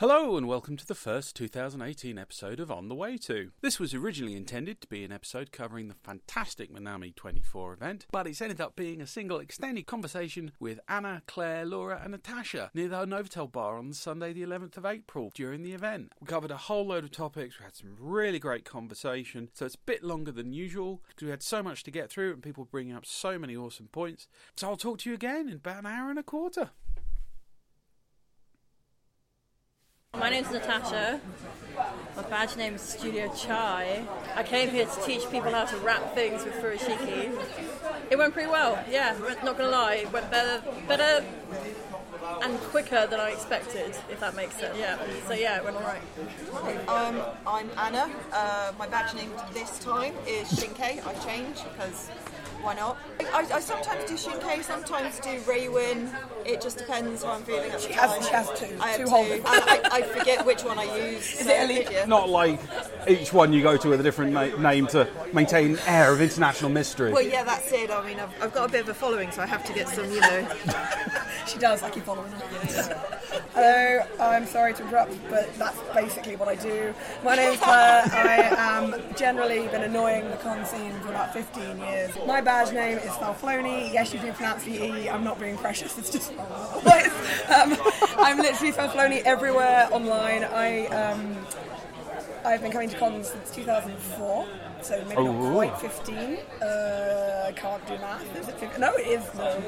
Hello and welcome to the first 2018 episode of On the Way To. This was originally intended to be an episode covering the fantastic Minami 24 event, but it's ended up being a single extended conversation with Anna, Claire, Laura, and Natasha near the Novotel bar on Sunday, the 11th of April during the event. We covered a whole load of topics, we had some really great conversation, so it's a bit longer than usual because we had so much to get through and people bringing up so many awesome points. So I'll talk to you again in about an hour and a quarter. My name's Natasha. My badge name is Studio Chai. I came here to teach people how to wrap things with furoshiki. It went pretty well, yeah, not gonna lie. It went better, better and quicker than I expected, if that makes sense. Yeah, so yeah, it went alright. Um, I'm Anna. Uh, my badge name this time is Shinkei. I changed because why not? I, I sometimes do Shinkei, sometimes do Reiwin. It just depends how I'm feeling at the She time. has, she has two. I have two two. holders. I, I forget which one I use. Is so, it elite? yeah. Not like each one you go to with a different na- name to maintain an air of international mystery. Well, yeah, that's it. I mean, I've, I've got a bit of a following, so I have to get some, you know. She does. I keep following her. Hello. I'm sorry to interrupt, but that's basically what I do. My name's Claire. I am generally been annoying the con scene for about 15 years. My badge name is Falfloni. Yes, you do pronounce the E. I'm not being precious. It's just um, I'm literally Falfloni everywhere online. I um, I've been coming to cons since 2004, so maybe Oh. not quite 15. Uh, I can't do math. Is it 15? No, it is. No,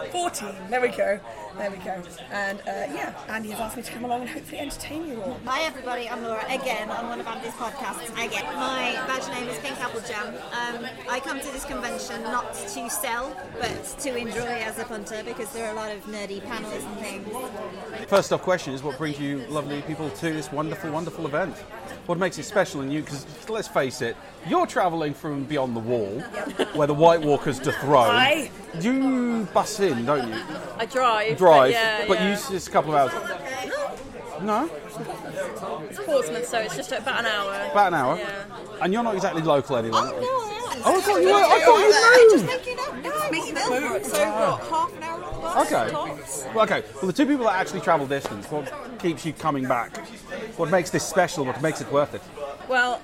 wait. 14. There we go. There we go. And uh, yeah, Andy has asked me to come along and hopefully entertain you all. Hi everybody, I'm Laura again on one of Andy's podcasts. Again, my badge name is Pink Apple Jam. Um, I come to this convention not to sell, but to enjoy as a punter because there are a lot of nerdy panels and things. First off, question is what brings you lovely people to this wonderful, wonderful event? What makes it special in you? Because let's face it, you're travelling from beyond the wall, where the White Walkers dethrone. Aye. You bus in, don't you? I drive. Drive, but yeah, but yeah. you it's a couple of hours. No, It's Portsmouth, so it's just about an hour. about an hour. Yeah. And you're not exactly local anyway. Oh, Oh, I thought you were. I thought you Just moved. making up. No, Just making that move. So, what, half an hour on the bus? Okay. Tops? Well, okay. Well, the two people that actually travel distance, what keeps you coming back? What makes this special? What makes it worth it? Well,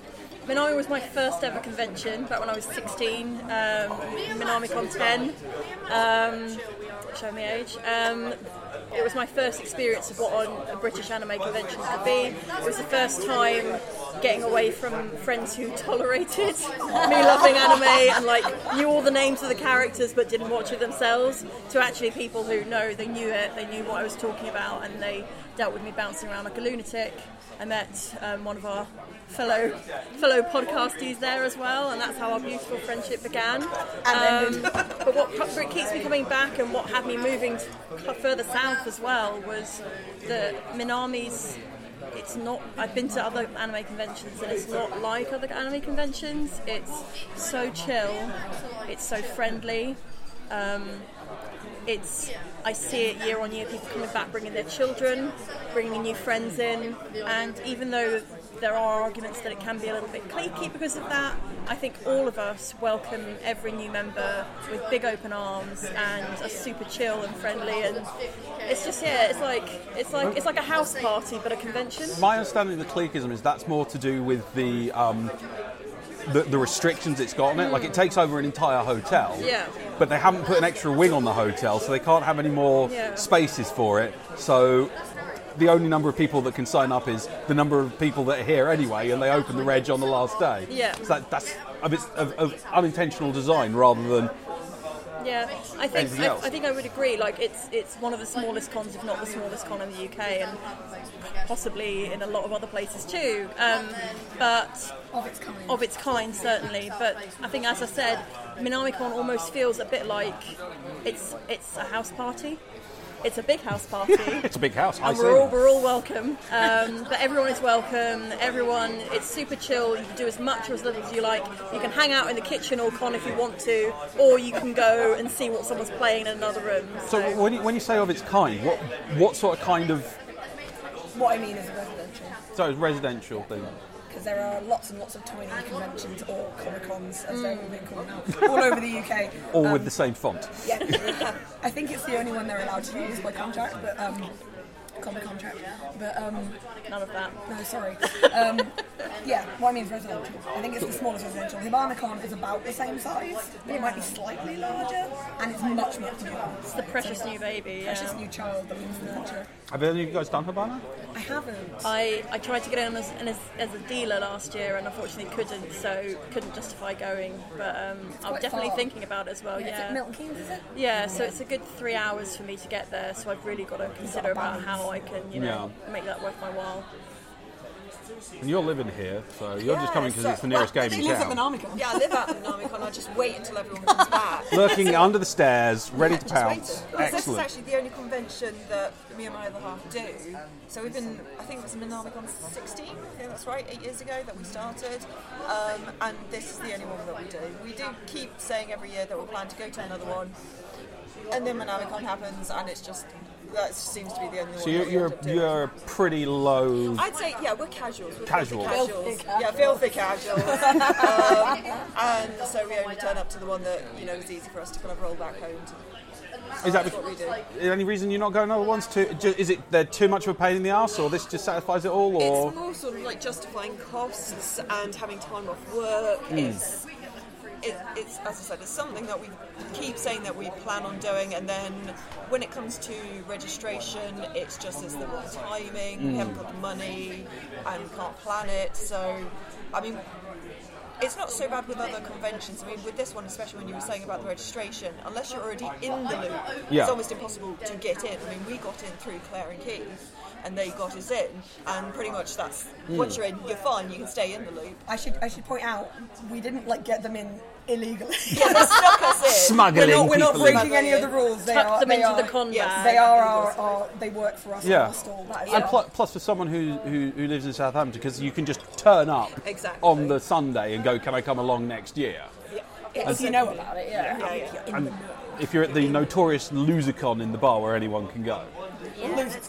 Minami was my first ever convention back when I was 16. Um, MinamiCon 10. Um, show me age. Um, it was my first experience of what on a British anime convention could be. It was the first time getting away from friends who tolerated me loving anime and like knew all the names of the characters but didn't watch it themselves to actually people who know they knew it, they knew what I was talking about and they dealt with me bouncing around like a lunatic. I met um, one of our fellow fellow podcastees there as well, and that's how our beautiful friendship began. Um, but what keeps me coming back and what had me moving further south as well was that Minami's. It's not. I've been to other anime conventions, and it's not like other anime conventions. It's so chill. It's so friendly. Um, it's I see it year on year. People coming back, bringing their children, bringing new friends in, and even though there are arguments that it can be a little bit cliquey because of that, I think all of us welcome every new member with big open arms and are super chill and friendly, and it's just yeah, it's like it's like it's like a house party but a convention. My understanding of the cliquism is that's more to do with the. Um, the, the restrictions it's got on it, like it takes over an entire hotel, Yeah. but they haven't put an extra wing on the hotel, so they can't have any more Yeah. spaces for it. So the only number of people that can sign up is the number of people that are here anyway, and they open the reg on the last day. Yeah. so that, that's a bit of, of unintentional design rather than Yeah, I think I. I think I would agree. Like it's it's one of the smallest cons, if not the smallest con in the UK, and possibly in a lot of other places too. Um, but Of its kind. of its kind, certainly. But I think, as I said, MinamiCon almost feels a bit like it's it's a house party. It's a big house party. it's a big house. And see we're all, we're all welcome. Um, but everyone is welcome. Everyone, it's super chill. You can do as much or as little as you like. You can hang out in the kitchen or con if you want to, or you can go and see what someone's playing in another room. So when you, when you say of its kind, what what sort of kind of What I mean is residential. so it's residential thing? Because there are lots and lots of tiny conventions or Comic Cons, as they're all being called now, all over the UK. All Um, with the same font. Yeah, I think it's the only one they're allowed to use by contract. But um, Comic Con trip. But um, None of that. no, sorry. Um, yeah, what I mean is residential. I think it's the smallest residential. Hibanicon is about the same size, but it might be slightly larger, and it's much, much newer. It's the precious new baby. Yeah. Precious new child that we need to nurture. Have any of you guys done Habana? I haven't. I, I tried to get in as, as, as a dealer last year and unfortunately couldn't, so couldn't justify going. But um, I'm definitely far. thinking about it as well. Is Yeah. it Milton Keynes, is it? Yeah, so it's a good three hours for me to get there. So I've really got to consider about how I can, you know, make that worth my while. And you're living here, so you're just coming because so- it's the nearest well, game He in lives at town. Yeah, I live out in Namicon. I just wait until everyone comes back. Lurking under the stairs, ready to pounce. waiting. Because This is actually the only convention that me and my other half do. So we've been, I think it was Minamicon 16, I think that's right, eight years ago that we started. Um, and this is the only one that we do. We do keep saying every year that we're planning to go to another one. And then Minamicon happens and it's just, that seems to be the only So one you're you're, end up doing. you're pretty low. I'd say, yeah, we're casuals. We're Casuals. Filthy Filthy casuals. Yeah, filthy casuals. um, and so we only turn up to the one that, you know, is easy for us to kind of roll back home to. Is that That's what we do. any reason you're not going other ones? Too, ju- is it they're too much of a pain in the ass, or this just satisfies it all, or It's more sort of like justifying costs and having time off work. It's, it, it's as I said, it's something that we keep saying that we plan on doing, and then when it comes to registration, it's just it's the wrong timing. We haven't got the money and can't plan it. So, I mean. It's not so bad with other conventions. I mean, with this one, especially when you were saying about the registration, unless you're already in the loop, Yeah. it's almost impossible to get in. I mean, we got in through Claire and Keith, and they got us in, and pretty much that's hmm. once you're in, you're fine. You can stay in the loop. I should I should point out we didn't like get them in illegally. Yeah, they snuck us in. smuggling we're not, we're not people in? breaking any of the rules. They Tuck are, them they into are, the con yes. They are our, our they work for us. Yeah. our stall. And our- pl- plus, for someone who, who, who lives in Southampton, because you can just turn up Exactly. on the Sunday and go, "Can I come along next year?" Yeah, if you know about it, yeah. Yeah, yeah. In And the know. if you're at the notorious LoserCon in the bar where anyone can go, Yeah, that's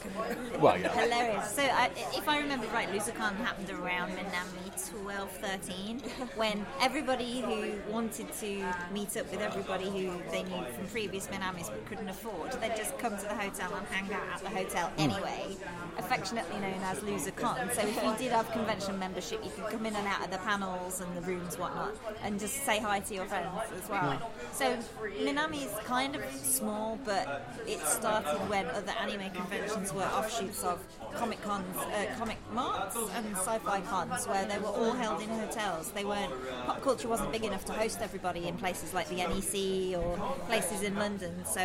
well, yeah. hilarious. So, I, if I remember right, LoserCon happened around Minami 12, 13, when everybody who wanted to meet up with everybody who they knew from previous Minamis but couldn't afford, they'd just come to the hotel and hang out at the hotel hmm. anyway, affectionately known as LoserCon. So, if you did have convention membership, you could come in and out of the panels and the rooms, whatnot, and just say hi to your friends as well. Hmm. So, Minami is kind of small, but it started when other anime conventions were offshoots of comic cons, uh, comic marts, and sci-fi cons, where they were all held in hotels. They weren't pop culture wasn't big enough to host everybody in places like the NEC or places in London. So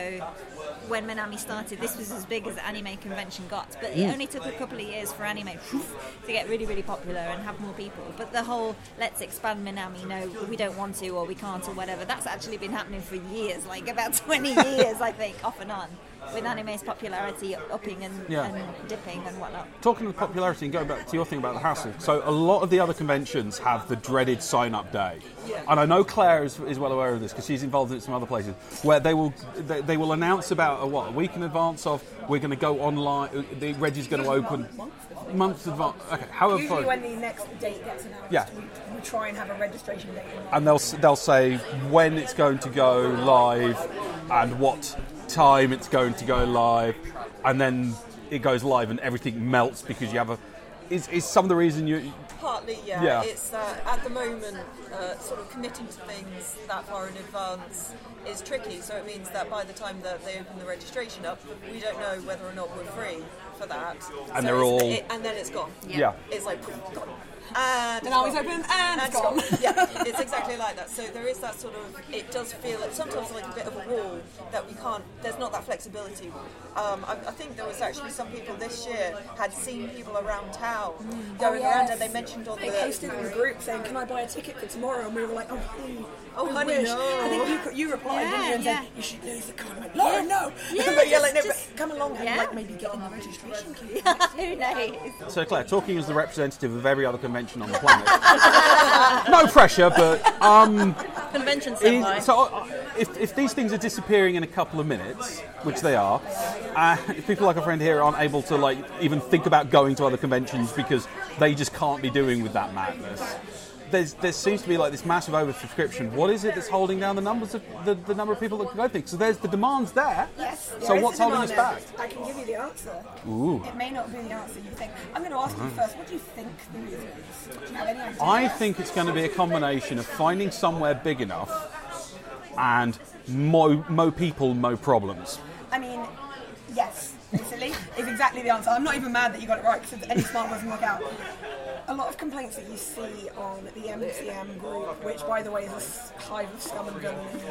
when Minami started, this was as big as the anime convention got. But it only took a couple of years for anime to get really, really popular and have more people. But the whole let's expand Minami, no, we don't want to or we can't or whatever, that's actually been happening for years, like about 20 years, I think, off and on, with anime's popularity upping and, Yeah. and dipping and whatnot. Talking of popularity and going back to your thing about the hassle, so a lot of the other conventions have the dreaded sign-up day, and I know Claire is, is well aware of this because she's involved in it some other places where they will they, they will announce about a, what a week in advance of we're going to go online, uh, the Reggie's going to open months advance. Okay, however, Usually far- when the next date gets announced, Yeah. we, we try and have a registration date. and they'll they'll say when it's going to go live and what time it's going to go live, and then it goes live and everything melts because you have a. Is, is some of the reason you? Partly, yeah. Yeah. It's uh, at the moment uh, sort of committing to things that far in advance is tricky. So it means that by the time that they open the registration up, we don't know whether or not we're free for that. And So they're all- it- and then it's gone. Yeah. It's like gone. And And it's open and it's gone. gone. yeah, it's exactly like that. So there is that sort of. It does feel like sometimes like a bit of a wall that we can't. There's not that flexibility. Um, I, I think there was actually some people this year had seen people around town going Oh, around, and they mentioned on They the. posted in the group saying, "Can I buy a ticket for tomorrow?" And we were like, "Oh, Oh, I honey, wish." no. I think you you replied didn't you, and Yeah, said you should lose the con. I'm like, no. Yeah, but yeah, like, no, just- but come along and like maybe get in the registration queue. Who knows? So Claire, talking as the representative of every other convention on the planet. no pressure, but um, Convention is- so uh, if, if these things are disappearing in a couple of minutes, which they are, uh, if people like a friend here aren't able to like even think about going to other conventions because they just can't be doing with that madness, there's there seems to be like this massive oversubscription. What is it that's holding down the numbers of the, the number of people that can go things? So there's the demand's there. Yes. So there what's holding us back? I can give you the answer. Ooh. It may not be the answer you think. I'm going to ask you mm. first. What do you think the reason is? Do you have any idea? I think it's going to be a combination of finding somewhere big enough and mo, mo people, mo problems. I mean, yes, basically, is exactly the answer. I'm not even mad that you got it right because any smart doesn't work out. A lot of complaints that you see on the MCM group, which by the way is a hive of scum and villainy.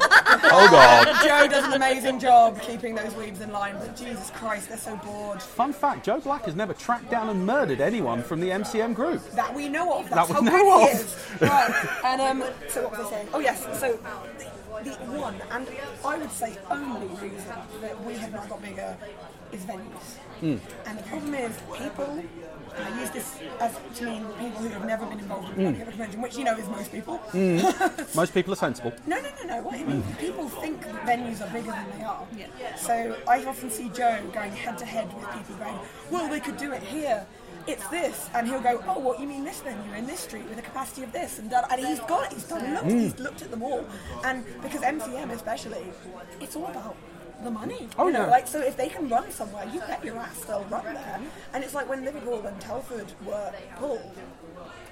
Oh god. Joe does an amazing job keeping those weebs in line, but Jesus Christ, they're so bored. Fun fact: Joe Black has never tracked down and murdered anyone from the MCM group. That we know of. That's That how we know of. Right. And um, so what was I saying? Oh yes. So the, one and I would say only reason that we have not got bigger is venues. Hmm. And the problem is people. And I use this as to mean people who have never been involved in Hmm. a convention, which you know is most people. Most people are sensible. No, no, no, no. What I mean, people think that venues are bigger than they are. Yeah. So I often see Joe going head to head with people going, well, they could do it here. It's this, and he'll go, oh, what you mean this venue in this street with a capacity of this, and that, and he's got it. He's done looked, he's looked at them all, and because MCM especially, it's all about the money. Oh, you know, yeah. like so if they can run somewhere, you bet your ass they'll run there. And it's like when Liverpool and Telford were pulled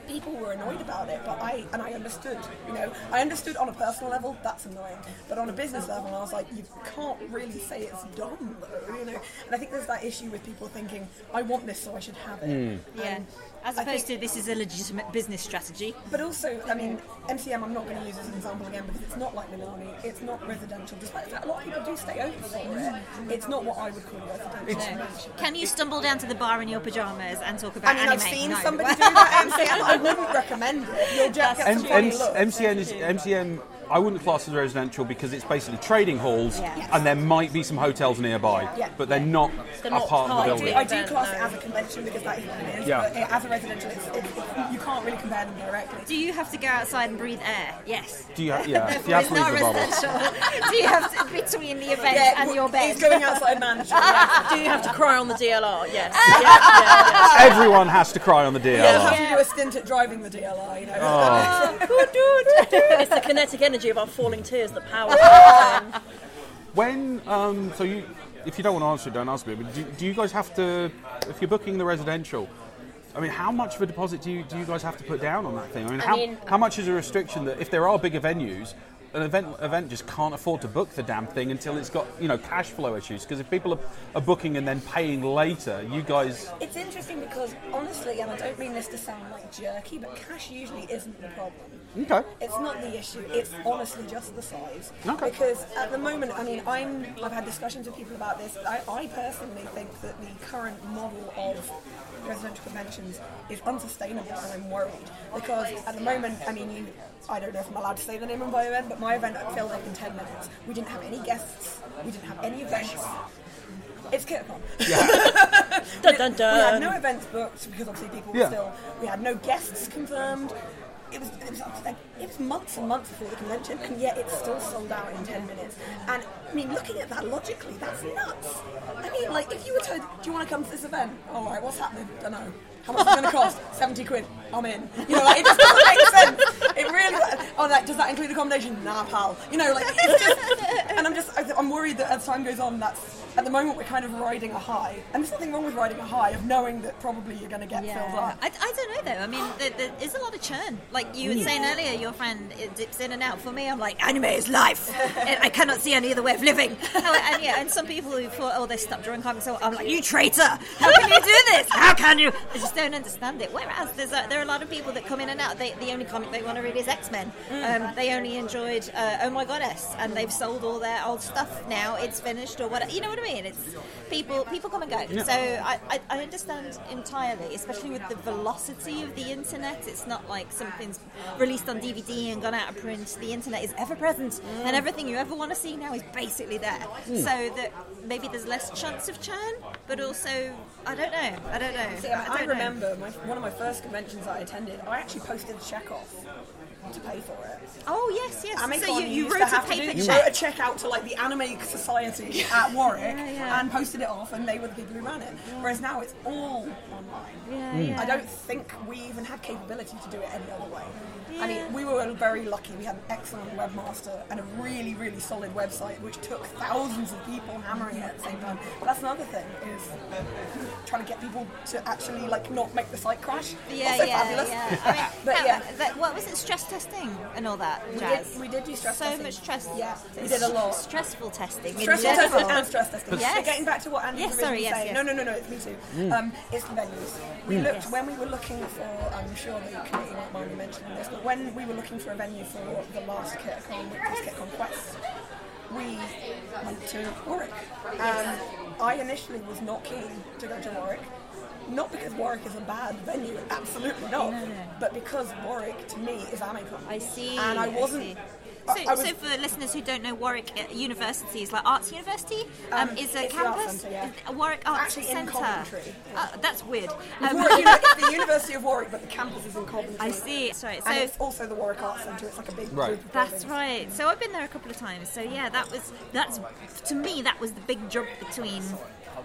people were annoyed about it, but I and I understood. You know, I understood on a personal level that's annoying, but on a business level, I was like, you can't really say it's dumb, though. You know, and I think there's that issue with people thinking, I want this, so I should have it. Hmm. Yeah. And As I opposed think- to this is a legitimate business strategy. But also, I mean, MCM I'm not going to use as an example again because it's not like Minami, it's not residential, despite the fact a lot of people do stay open for it. It's not what I would call residential. No. Can you stumble down to the bar in your pajamas and talk about I mean, anime? I've seen No. somebody do that MCM. I wouldn't recommend it. You'll just get M- M- looks. MCM is MCM. I wouldn't class as residential because it's basically trading halls, Yeah. and there might be some hotels nearby, Yeah. but they're not They're a not part of part the building. I do event, class it as a convention because that is what it is. Yeah. But as a residential, it's, it's, it's, you can't really compare them directly. Do you have to go outside and breathe air? Yes. Do you? Ha- yeah. Therefore, you have it's to leave not the bubble. residential. Do you have to between the event and your bed? He's going outside mandatory. yeah. Do you have to cry on the DLR? Yes. yeah, yeah, yeah. Everyone has to cry on the DLR. Yeah, have to do a stint at driving the DLR, you know. Oh. It's the kinetic energy of our falling tears that powers us. When um, so you, if you don't want to answer it, don't ask me. But do, do you guys have to, if you're booking the residential? I mean, how much of a deposit do you do you guys have to put down on that thing? I mean, how, mean- how much is a restriction that if there are bigger venues, an event event just can't afford to book the damn thing until it's got you know cash flow issues? Because if people are, are booking and then paying later, you guys It's interesting because, honestly, and I don't mean this to sound like jerky, but cash usually isn't the problem. okay. It's not the issue. It's honestly just the size. Okay. Because at the moment, I mean, I'm I've had discussions with people about this. I, I personally think that the current model of residential conventions is unsustainable, and I'm worried because at the moment, I mean, you. I don't know if I'm allowed to say the name of my event, but my event filled up in 10 minutes. We didn't have any guests. We didn't have any events. It's Kitacon. Dun, dun, We had no events booked because obviously people were Yeah. still. We had no guests confirmed. It was it was like, it was months and months before the convention, and yet it's still sold out in ten minutes. And I mean, looking at that logically, that's nuts. I mean, like if you were to, do you want to come to this event? All right, what's happening? I don't know. How much is it going to cost? Seventy quid. I'm in. You know, like it just doesn't make sense. It really. Oh, like does that include accommodation? Nah, pal. You know, like it's just. And I'm just. I'm worried that as time goes on, that's. At the moment, we're kind of riding a high, and there's nothing wrong with riding a high of knowing that probably you're going to get filled up. I, I don't know though. I mean, there, there is a lot of churn. Like you were saying earlier, your friend it dips in and out. For me, I'm like, anime is life. and I cannot see any other way of living. And yeah, and some people who thought, oh, they're stuck during comic, so I'm like, you traitor! How can you do this? How can you? I just don't understand it. Whereas there's a, there are a lot of people that come in and out. They, the only comic they want to read is X Men. Um, they only enjoyed uh, Oh My Goddess, and they've sold all their old stuff now. It's finished or whatever. You know what I mean? It's people people come and go. So I, I, I understand entirely, especially with the velocity of the internet. It's not like something's released on DVD and gone out of print. The internet is ever present, and everything you ever want to see now is basically there. So that maybe there's less chance of churn, but also I don't know. I don't know. See, I, I know. remember my, one of my first conventions that I attended. I actually posted a check off to pay for it. Oh yes, yes. AmeCon so you, you used wrote to a have to paper do, you check. wrote a check out to like the Anime Society at Warwick, yeah. and posted it off, and they were the people who ran it. Whereas now it's all online. Yeah, hmm. yeah. I don't think we even had capability to do it any other way. I mean, we were very lucky. We had an excellent webmaster and a really, really solid website, which took thousands of people hammering it at the same time. But that's another thing is trying to get people to actually like not make the site crash. Yeah, also yeah, fabulous. yeah. I mean, but yeah. that- what was it? Stress testing and all that We jazz. did, we did do stress so testing. much stress. Yeah, we did a lot. Stressful testing. in Stressful general. testing and stress testing. Yes. But getting back to what Andy Yes, was sorry, originally yes, saying. yes. No, no, no, no, it's me too. Mm. Um, it's the venues. We mm. looked Yes. when we were looking for. I'm sure the committee won't mind me mentioning this, but when we were looking for a venue for the last Kitacon, which was Kitacon Quest, we went to Warwick. And um, I initially was not keen to go to Warwick. Not because Warwick is a bad venue, absolutely not. No, no. But because Warwick, to me, is AmeCon. I see. And I I wasn't. see. I- So, was- so for listeners who don't know, Warwick uh, University is like Arts University. Um, Um, is a it's the Arts campus. Centre, yeah. Uh, Warwick Arts actually in Centre. Coventry. Oh, that's weird. It's Um, Warwick, you know, it's the University of Warwick, but the campus is in Coventry. I see. Sorry. And it's also the Warwick Arts Centre. It's like a big Right. group of That's buildings. right. So I've been there a couple of times. So yeah, that was that's to me that was the big jump between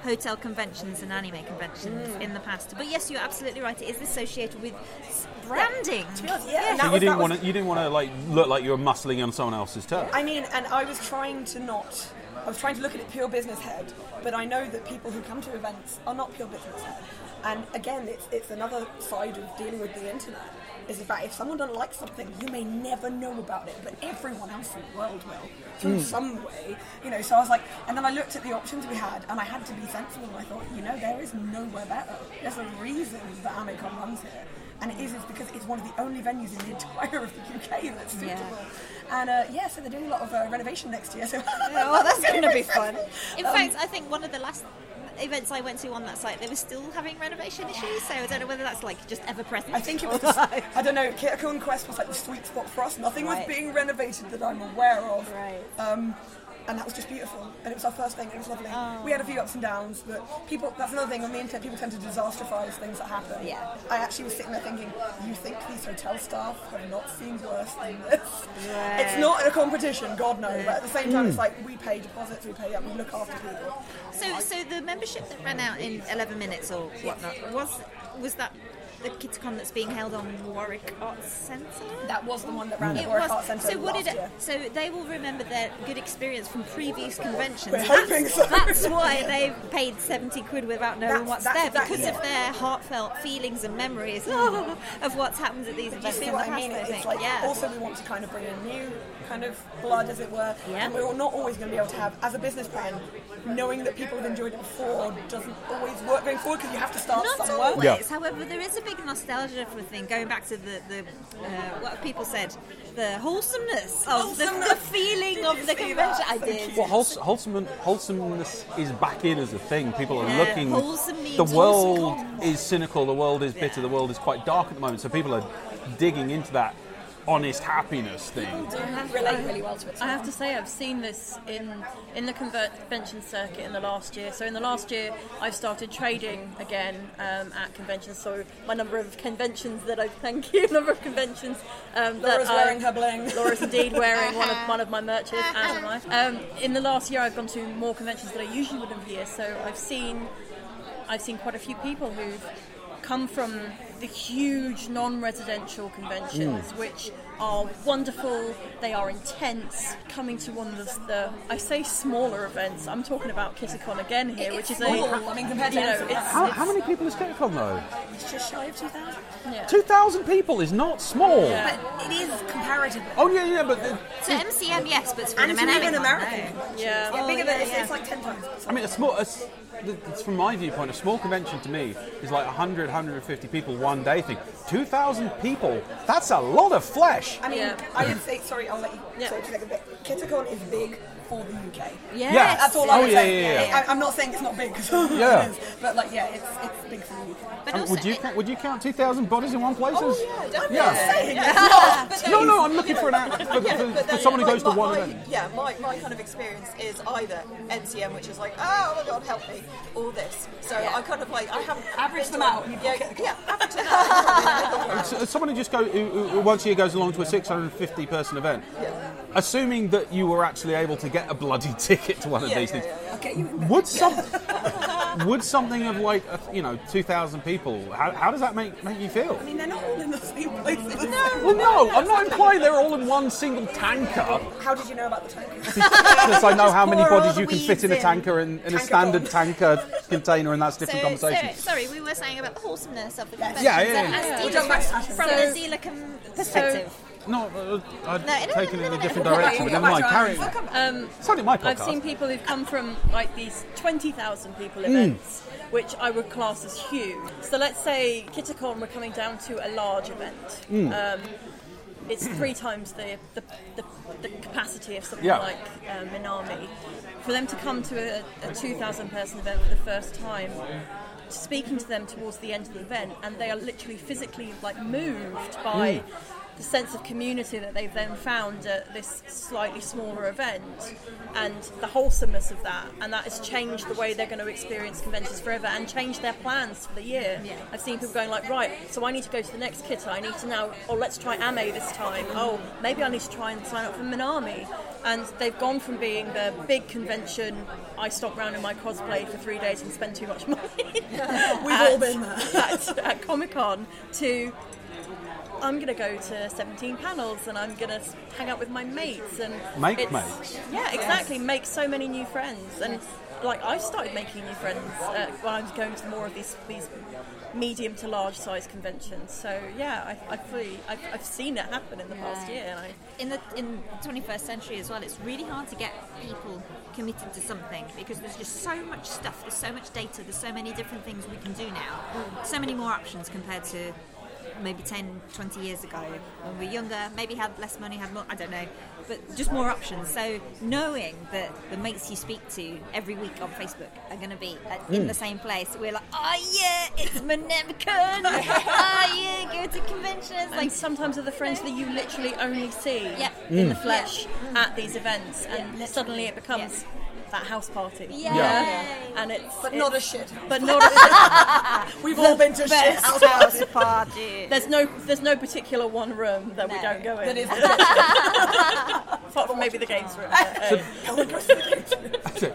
hotel conventions and anime conventions Mm. in the past. But yes, you're absolutely right. It is associated with s- branding. To be honest, yeah, and So you was- didn't want to. You didn't want to like look like you were muscling on someone else's turf. I mean, and I was trying to not. I was trying to look at it pure business head, but I know that people who come to events are not pure business head. And again, it's, it's another side of dealing with the internet. Is the fact if someone doesn't like something, you may never know about it, but everyone else in the world will through some way. You know, so I was like, and then I looked at the options we had, and I had to be sensible. And I thought, you know, there is nowhere better. There's a reason that AmeCon runs here. And it is it's because it's one of the only venues in the entire of the UK that's suitable. Yeah. And uh, yeah, so they're doing a lot of uh, renovation next year. So Oh, that's going to be fun. In Um, fact, I think one of the last events I went to on that site, they were still having renovation issues. So I don't know whether that's like just ever present. I think it was. The, I don't know. Kitacon Quest was like the sweet spot for us. Nothing Right. was being renovated that I'm aware of. Right. Um, and that was just beautiful. And it was our first thing. It was lovely. Oh. We had a few ups and downs, but people. That's another thing on the internet. People tend to disastrophize things that happen. Yeah. I actually was sitting there thinking, you think these hotel staff have not seen worse than this? It's not a competition, God no. But at the same time, it's like we pay deposits, we pay up, we look after people. So, so the membership that ran out in 11 minutes or whatnot was was that the Kitacon that's being held on Warwick Arts Centre? That was the one that ran It Warwick was. Arts Centre So what last did it? year. So they will remember their good experience from previous conventions. We're hoping that's, so. that's why they've paid seventy quid without knowing That's- what's that's there because of their heartfelt feelings and memories of what's happened at these Do you see what I mean? It's think. like yeah. also we want to kind of bring in new kind of blood, as it were. Yeah. And we're not always going to be able to have, as a business plan, knowing that people have enjoyed it before doesn't always work going forward because you have to start Not somewhere. always. Yeah. However, there is a big nostalgia for the thing. Going back to the, the uh, what have people said, the wholesomeness of the, the feeling Did of the convention. that? I Thank did. Well, wholes- wholesome, wholesomeness is back in as a thing. People are Yeah, looking. wholesome the world wholesome. is cynical. The world is bitter. The world is quite dark at the moment. So people are digging into that honest happiness thing. relate really well to it. I have to say I've seen this in in the convention circuit in the last year. So in the last year, I've started trading again um, at conventions. So my number of conventions that I thank you, number of conventions um, Laura's that I- wearing her bling. Laura's indeed wearing one of one of my merches, as am I. Um, in the last year, I've gone to more conventions than I usually would have here. So I've seen I've seen quite a few people who've come from the huge non-residential conventions, hmm. which are wonderful. They are intense. Coming to one of the, the I say smaller events. I'm talking about Kitacon again here, which is a small. I mean, compared you know, anything. it's, How, how many people is Kitacon though? It's just shy of 2,000. yeah. Two thousand people is not small. Yeah. But it is comparatively. Oh yeah, yeah, but the, To MCM, yes, but for And the to even American, American. Yeah. Yeah, bigger Oh, than yeah, it's, it's like 10 times. I mean, a small. A, s- th- it's from my viewpoint, a small convention to me is like 100, 150 people one day thing. 2,000 people, that's a lot of flesh. I mean, Yeah. I would say, sorry, I'll let you Yeah. say it in a bit. Kitacon is big for the UK. Yes. Yeah. That's all I Oh, would yeah, say. yeah, yeah. I, I'm not saying it's not big because Yeah. it is, but like, yeah, it's it's big for the UK. But Um, also, would you it- would you count 2,000 bodies in one place? Oh as- yeah, definitely. Yeah. Saying Yeah. But No, no, I'm looking for an out- for, Yeah, for, but for then, someone who like, goes to my- one my, event. Yeah, my, my kind of experience is either MCM, which is like, oh my god, help me, or this. So I kind of like, I haven't Average been them out Yeah, yeah, average them out. s- someone who just go who, who- who once a year goes along to a 650 person event, assuming that you were actually able to get a bloody ticket to one of Yeah, these yeah, things, yeah, I'll get you in would some would something of like uh, you know 2,000 people? How, how does that make make you feel? I mean, they're not all in the same place. at the same Well, no, I'm not implying they're all in one single tanker. How did you know about the tanker? Because I know how many bodies you can fit weeds in a tanker in, in a standard bomb. tanker container, and that's a So, different so, conversation. sorry, we were saying about the wholesomeness of the Yes. convention. Yeah, yeah, yeah. As Yeah. dealer- We're talking about Saturn. from So- a dealer com- perspective. No, uh, I'd No, no, taken no, it in a different direction, but never mind. Carry on. Um, It's only my I've seen people who've come from like these 20,000 people events, which I would class as huge. So let's say Kitacon we're coming down to a large event. Hmm. Um, it's three times the, the, the, the capacity of something Yeah. like um, Minami. For them to come to a, a 2,000 person event for the first time, speaking to them towards the end of the event, and they are literally physically like moved by Hmm. The sense of community that they've then found at this slightly smaller event, and the wholesomeness of that, and that has changed the way they're going to experience conventions forever and changed their plans for the year. Yeah. I've seen people going like, right, so I need to go to the next Kita. I need to now, oh, let's try Ame this time. Oh, maybe I need to try and sign up for Minami. And they've gone from being the big convention, I stomp round in my cosplay for three days and spend too much money. We've all been there. at, at Comic Con to I'm going to go to 17 panels and I'm going to hang out with my mates and Make it's- mates. Yeah, exactly. Make so many new friends and like I started making new friends uh, when I was going to more of these these medium to large size conventions. So yeah, I, I fully I've, I've seen it happen in the past year and I in the in the 21st century as well, it's really hard to get people committed to something because there's just so much stuff, there's so much data, there's so many different things we can do now, so many more options compared to maybe 10, 20 years ago when we were younger, maybe had less money, had more, I don't know, but just more options. So knowing that the mates you speak to every week on Facebook are going to be at, in the same place, we're like, oh yeah, it's Minamicon, oh yeah, go to conventions, and like sometimes are the friends that you literally only see Yeah. in the Mm. flesh at these events, and Yeah. suddenly it becomes Yeah. That house party. Yeah. Yeah. and it's But it's- not a shit. But not a, We've all been to shit best house house party. there's no there's no particular one room that we don't go in. That is apart from maybe the games room. uh, So,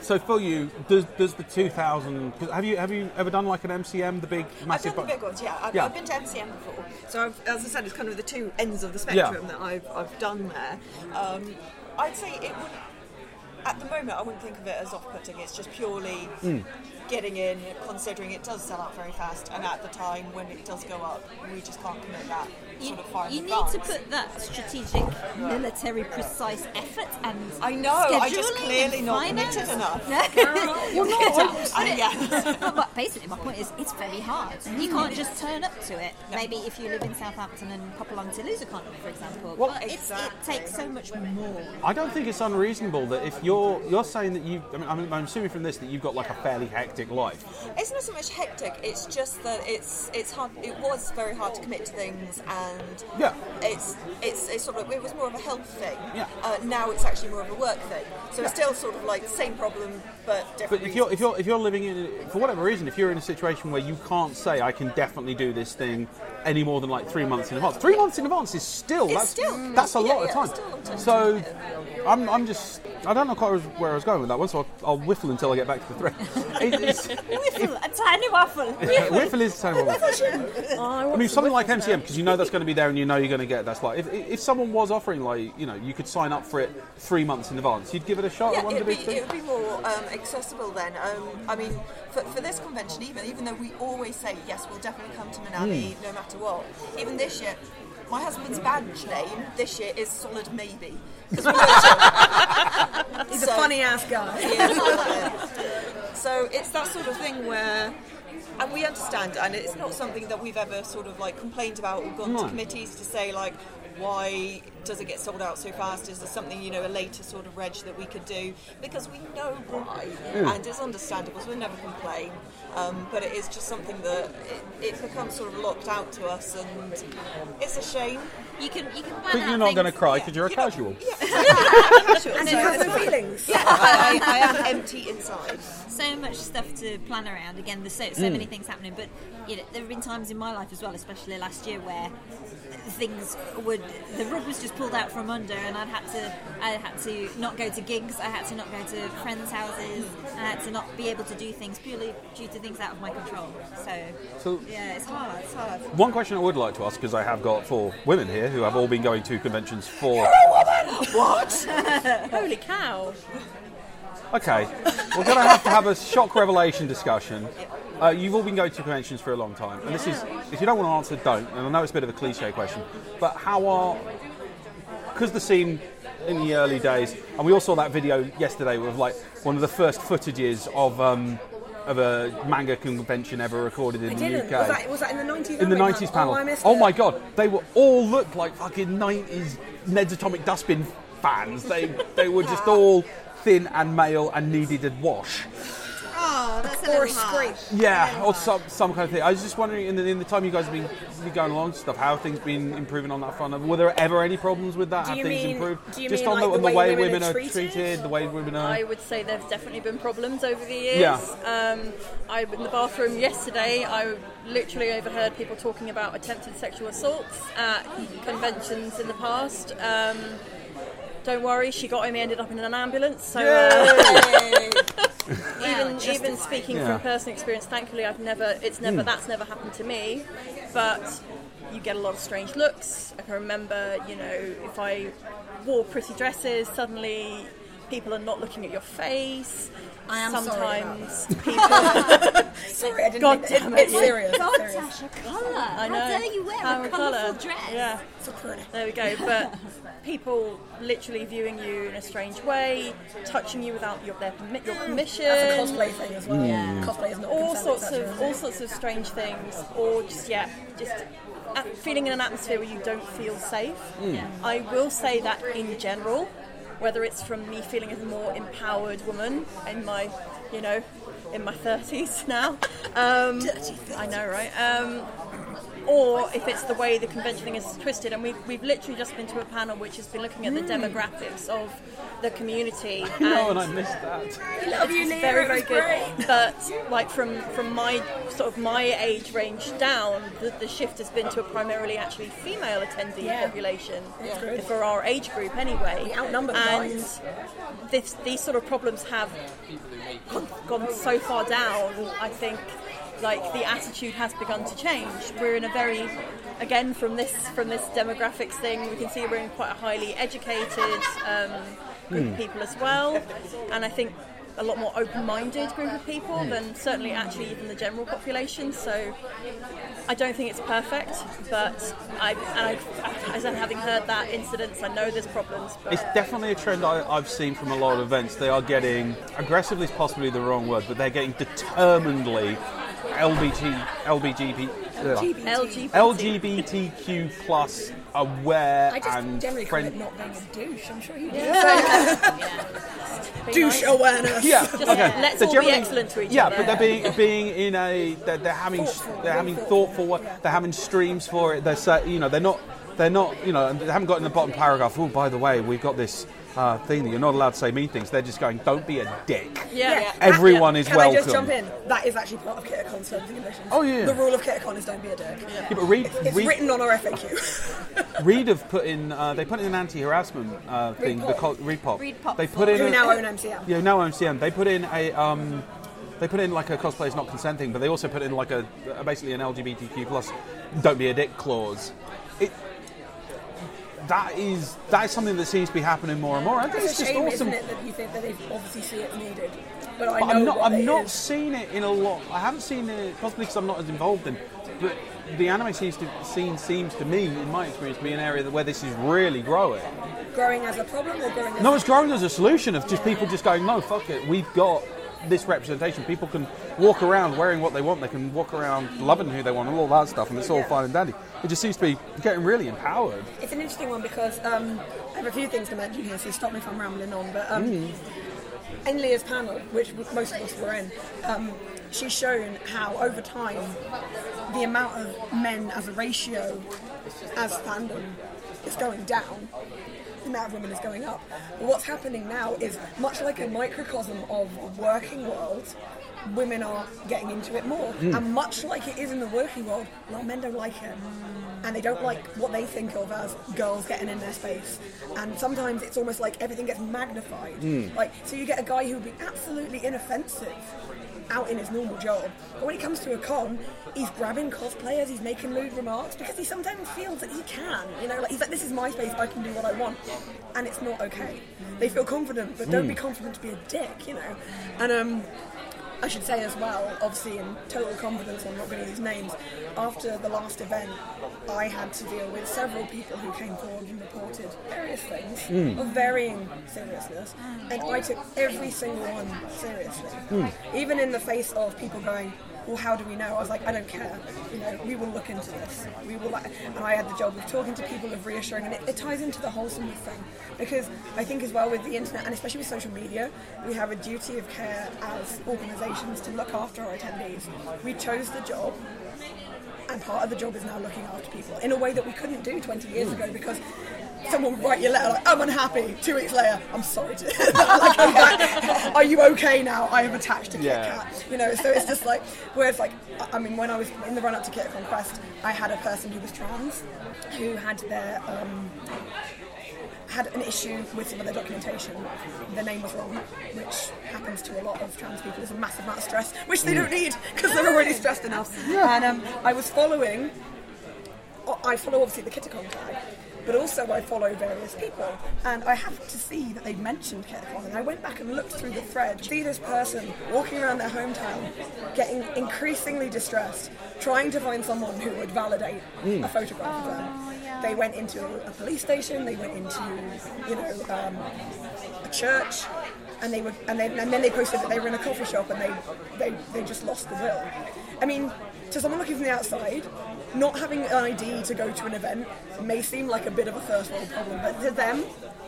so for you, does does the 2000? Have you have you ever done like an MCM, the big massive? I've done the big ones, yeah. I've, Yeah. I've been to MCM before. So, I've, as I said, it's kind of the two ends of the spectrum that I've, I've done there. Um, I'd say it wouldn't, at the moment, I wouldn't think of it as off putting. It's just purely Hmm. getting in, considering it does sell out very fast, and at the time when it does go up, we just can't commit that You, sort of far in you need advance. to put that strategic, military, precise effort and I know, I just clearly and not committed enough. well, no, I, yeah. but, but basically, my point is, it's very hard. You mm. can't just turn up to it. Maybe if you live in Southampton and pop along to LoserCon, for example. Well, but it's, it takes so much more. I don't think it's unreasonable that if you're you're saying that you, I mean, I'm, I'm assuming from this that you've got like a fairly hectic life. It's not so much hectic. It's just that it's it's hard. It was very hard to commit to things, and Yeah. it's it's it's sort of it was more of a health thing. Yeah. Uh, now it's actually more of a work thing. So it's still sort of like the same problem, but different. But if you're if you're if you're living in for whatever reason, if you're in a situation where you can't say I can definitely do this thing any more than like three months in advance, three months in advance is still It's that's still- that's a yeah, lot yeah, of time. it's still a long time so. I'm I'm just I don't know quite where I was going with that one, so I'll, I'll whiffle until I get back to the thread. It- it's- Whiffle, a tiny waffle. whiffle is the same one. I mean, something like MCM because you know that's going to be there and you know you're going to get. That's like if, if someone was offering like you know you could sign up for it three months in advance, you'd give it a shot. Yeah, it'd be, it would be more um, accessible then. Um, I mean, for, for this convention, even even though we always say yes, we'll definitely come to Minami Hmm. no matter what. Even this year, my husband's badge name this year is Solid Maybe. 'Cause we were- He's a funny ass guy. so it's that sort of thing where. And we understand, and it's not something that we've ever sort of like complained about or gone No. to committees to say like why does it get sold out so fast? Is there something, you know, a later sort of reg that we could do? Because we know why, and it's understandable, so we never complain. Um, but it is just something that it, it becomes sort of locked out to us, and it's a shame. You can you can. But you're not going to cry because you're a casual. And So it has has no feelings. I, I, I am empty inside. so much stuff to plan around. Again, there's so, so mm. many things happening, but you know, there have been times in my life as well, especially last year, where things would the rug was just pulled out from under, and I'd had to I had to not go to gigs, I had to not go to friends' houses, I had to not be able to do things purely due to things out of my control. So, So- yeah, it's hard. It's hard. One question I would like to ask, because I have got four women here who have all been going to conventions for. What? Holy cow! Okay, we're going to have to have a shock revelation discussion. Uh, you've all been going to conventions for a long time, and this is, if you don't want to answer, don't. And I know it's a bit of a cliche question, but how are, because the scene in the early days, and we all saw that video yesterday with like one of the first footages of um, of a manga convention ever recorded in I the. UK. Was that, was that in the 90s? in the anime 90s panel. Oh, Oh it. my god, they were all looked like fucking 90s Ned's Atomic Dustbin fans. They they were just all thin and male and needed a wash. Oh, that's a Or a little hard. scrape. Yeah, or some some kind of thing. I was just wondering, in the, in the time you guys have been, been going along and stuff, how have things been improving on that front? Were there ever any problems with that? Do have you things mean- improved? do you just mean on like the, on the the way way women women are are treated? treated, the way women are. I would say there's definitely been problems over the years. Yeah. Um, I in the bathroom yesterday. I literally overheard people talking about attempted sexual assaults at conventions in the past. Um, don't worry, she got him. He ended up in an ambulance. So uh, even even speaking Yeah. from personal experience, thankfully I've never. It's never that's never happened to me, but. You get a lot of strange looks. I can remember, you know, if I wore pretty dresses, suddenly people are not looking at your face. I am sorry about Sometimes people. Sorry, I didn't God mean damn it, it. It's serious. God, serious. Tasha, colour. I know. How dare you wear How a colour. colourful dress? Yeah. So pretty. There we go. But people literally viewing you in a strange way, touching you without your their permi- your permission. That's a cosplay thing as well. Yeah. Cosplay is not all sorts of is all it? sorts of strange things, or just yeah, just a- feeling in an atmosphere where you don't feel safe. Hmm. I will say that in general, whether it's from me feeling as a more empowered woman in my, you know, in my thirties now. Um, I know, right? Um, or if it's the way the convention thing is twisted. And we've, we've literally just been to a panel which has been looking at the hmm. demographics of the community. no, and and I missed that. Love you, it's Leah, very it very was good great. but like from from my sort of my age range down the, the shift has been to a primarily actually female attendee Yeah. population good. for our age group anyway We outnumber and guys. this, these sort of problems have gone, gone so far down I think like the attitude has begun to change. We're in a very again from this from this demographics thing we can see we're in quite a highly educated um, group of people as well. And I think a lot more open-minded group of people than certainly actually even the general population. So I don't think it's perfect but I, and I as I'm having heard that incidents I know there's problems but It's definitely a trend I, I've seen from a lot of events. They are getting aggressively is possibly the wrong word, but they're getting determinedly LBG, LBGP, LGBT LGBTQ plus aware I just and generally call it friend. not being a douche. I'm sure you do. Be douche nice. awareness. Yeah, Just okay. let's They're all be excellent to each yeah, other. but they're being being in a they're, they're having Thoughtful, they're having really thoughtful thoughtful, yeah. they're having streams for it. They're say, you know they're not they're not you know they haven't got in the bottom paragraph. Oh, by the way, we've got this uh, thing that you're not allowed to say mean things. They're just going, don't be a dick. yeah. Everyone is Can welcome. I just jump in? That is actually part of Kitacon terms and conditions. Oh, yeah. The rule of Kitacon is don't be a dick. Yeah, but read, It's read, written on our FAQ. Reed have put in uh, they put in an anti-harassment uh, thing. The Pop. co- Reed Pop. Reed Pop They put in Who a- now own MCM. Yeah, now own MCM. They put in a um, they put in like a cosplay is not consenting, but they also put in like a, a basically an LGBTQ plus don't be a dick clause. It that is that is something that seems to be happening more and more. I think It's just shame, awesome. it, that you think that they obviously see it needed. But I But know I'm not. what I've it not is. seen it in a lot. I haven't seen it possibly because I'm not as involved in. But the anime seems to scene seems to me, in my experience, to be an area where this is really growing. growing as a problem or growing as No, it's growing as a solution of just people just going, no, fuck it. We've got this representation. People can walk around wearing what they want. They can walk around loving who they want and all that stuff, and it's all Yeah. fine and dandy. It just seems to be getting really empowered. It's an interesting one because um, I have a few things to mention here, so stop me if I'm rambling on. But um, in Leah's panel, which most of us were in, um, she's shown how over time the amount of men as a ratio as fandom is going down. The amount of women is going up. But what's happening now is much like a microcosm of the working world, women are getting into it more. Hmm. And much like it is in the working world, a lot of men don't like it. And they don't like what they think of as girls getting in their space. And sometimes it's almost like everything gets magnified. Hmm. Like, so you get a guy who would be absolutely inoffensive out in his normal job. But when it comes to a con, he's grabbing cosplayers, he's making lewd remarks because he sometimes feels that he can. You know, like he's like, this is my space, I can do what I want. And it's not okay. They feel confident, but don't be hmm. confident to be a dick, you know. And um I should say as well, obviously in total confidence, I'm not going to use names. After the last event, I had to deal with several people who came forward and reported various things hmm. of varying seriousness, and I took every single one seriously. Hmm. Even in the face of people going, well, how do we know? I was like, I don't care. You know, we will look into this. We will, like, and I had the job of talking to people, of reassuring, and it, it ties into the wholesomeness thing because I think as well with the internet and especially with social media, we have a duty of care as organisations to look after our attendees. We chose the job. And part of the job is now looking after people in a way that we couldn't do 20 years ago because someone would write you a letter like, I'm unhappy. Two weeks later, I'm sorry. To, like, I'm back. Are you okay now? I have attached a Kit Yeah. Kat. You know, so it's just like, whereas like, I- mean, when I was in the run up to Kit Conquest, I had a person who was trans who had their, um, had an issue with some of their documentation. The name was wrong, which happens to a lot of trans people. There's a massive amount of stress, which they don't need because they're already stressed enough. And um, I was following I follow obviously the Kitacon tag, but also I follow various people. And I happened to see that they'd mentioned Kitacon, and I went back and looked through the thread. See this person walking around their hometown, getting increasingly distressed, trying to find someone who would validate a photograph of them. They went into a police station. They went into, you know, um, a church, and they were, and then and then they posted that they were in a coffee shop, and they they, they just lost the will. I mean, to someone looking from the outside, not having an ID to go to an event may seem like a bit of a first world problem, but to them,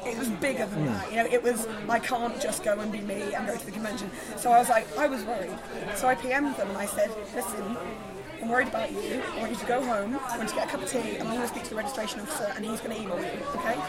it was bigger than that. You know, it was I can't just go and be me and go to the convention. So I was like, I was worried. So I PM'd them and I said, listen. I'm worried about you. I want you to go home. I want you to get a cup of tea, I'm going to speak to the registration officer, and he's going to email you. Okay?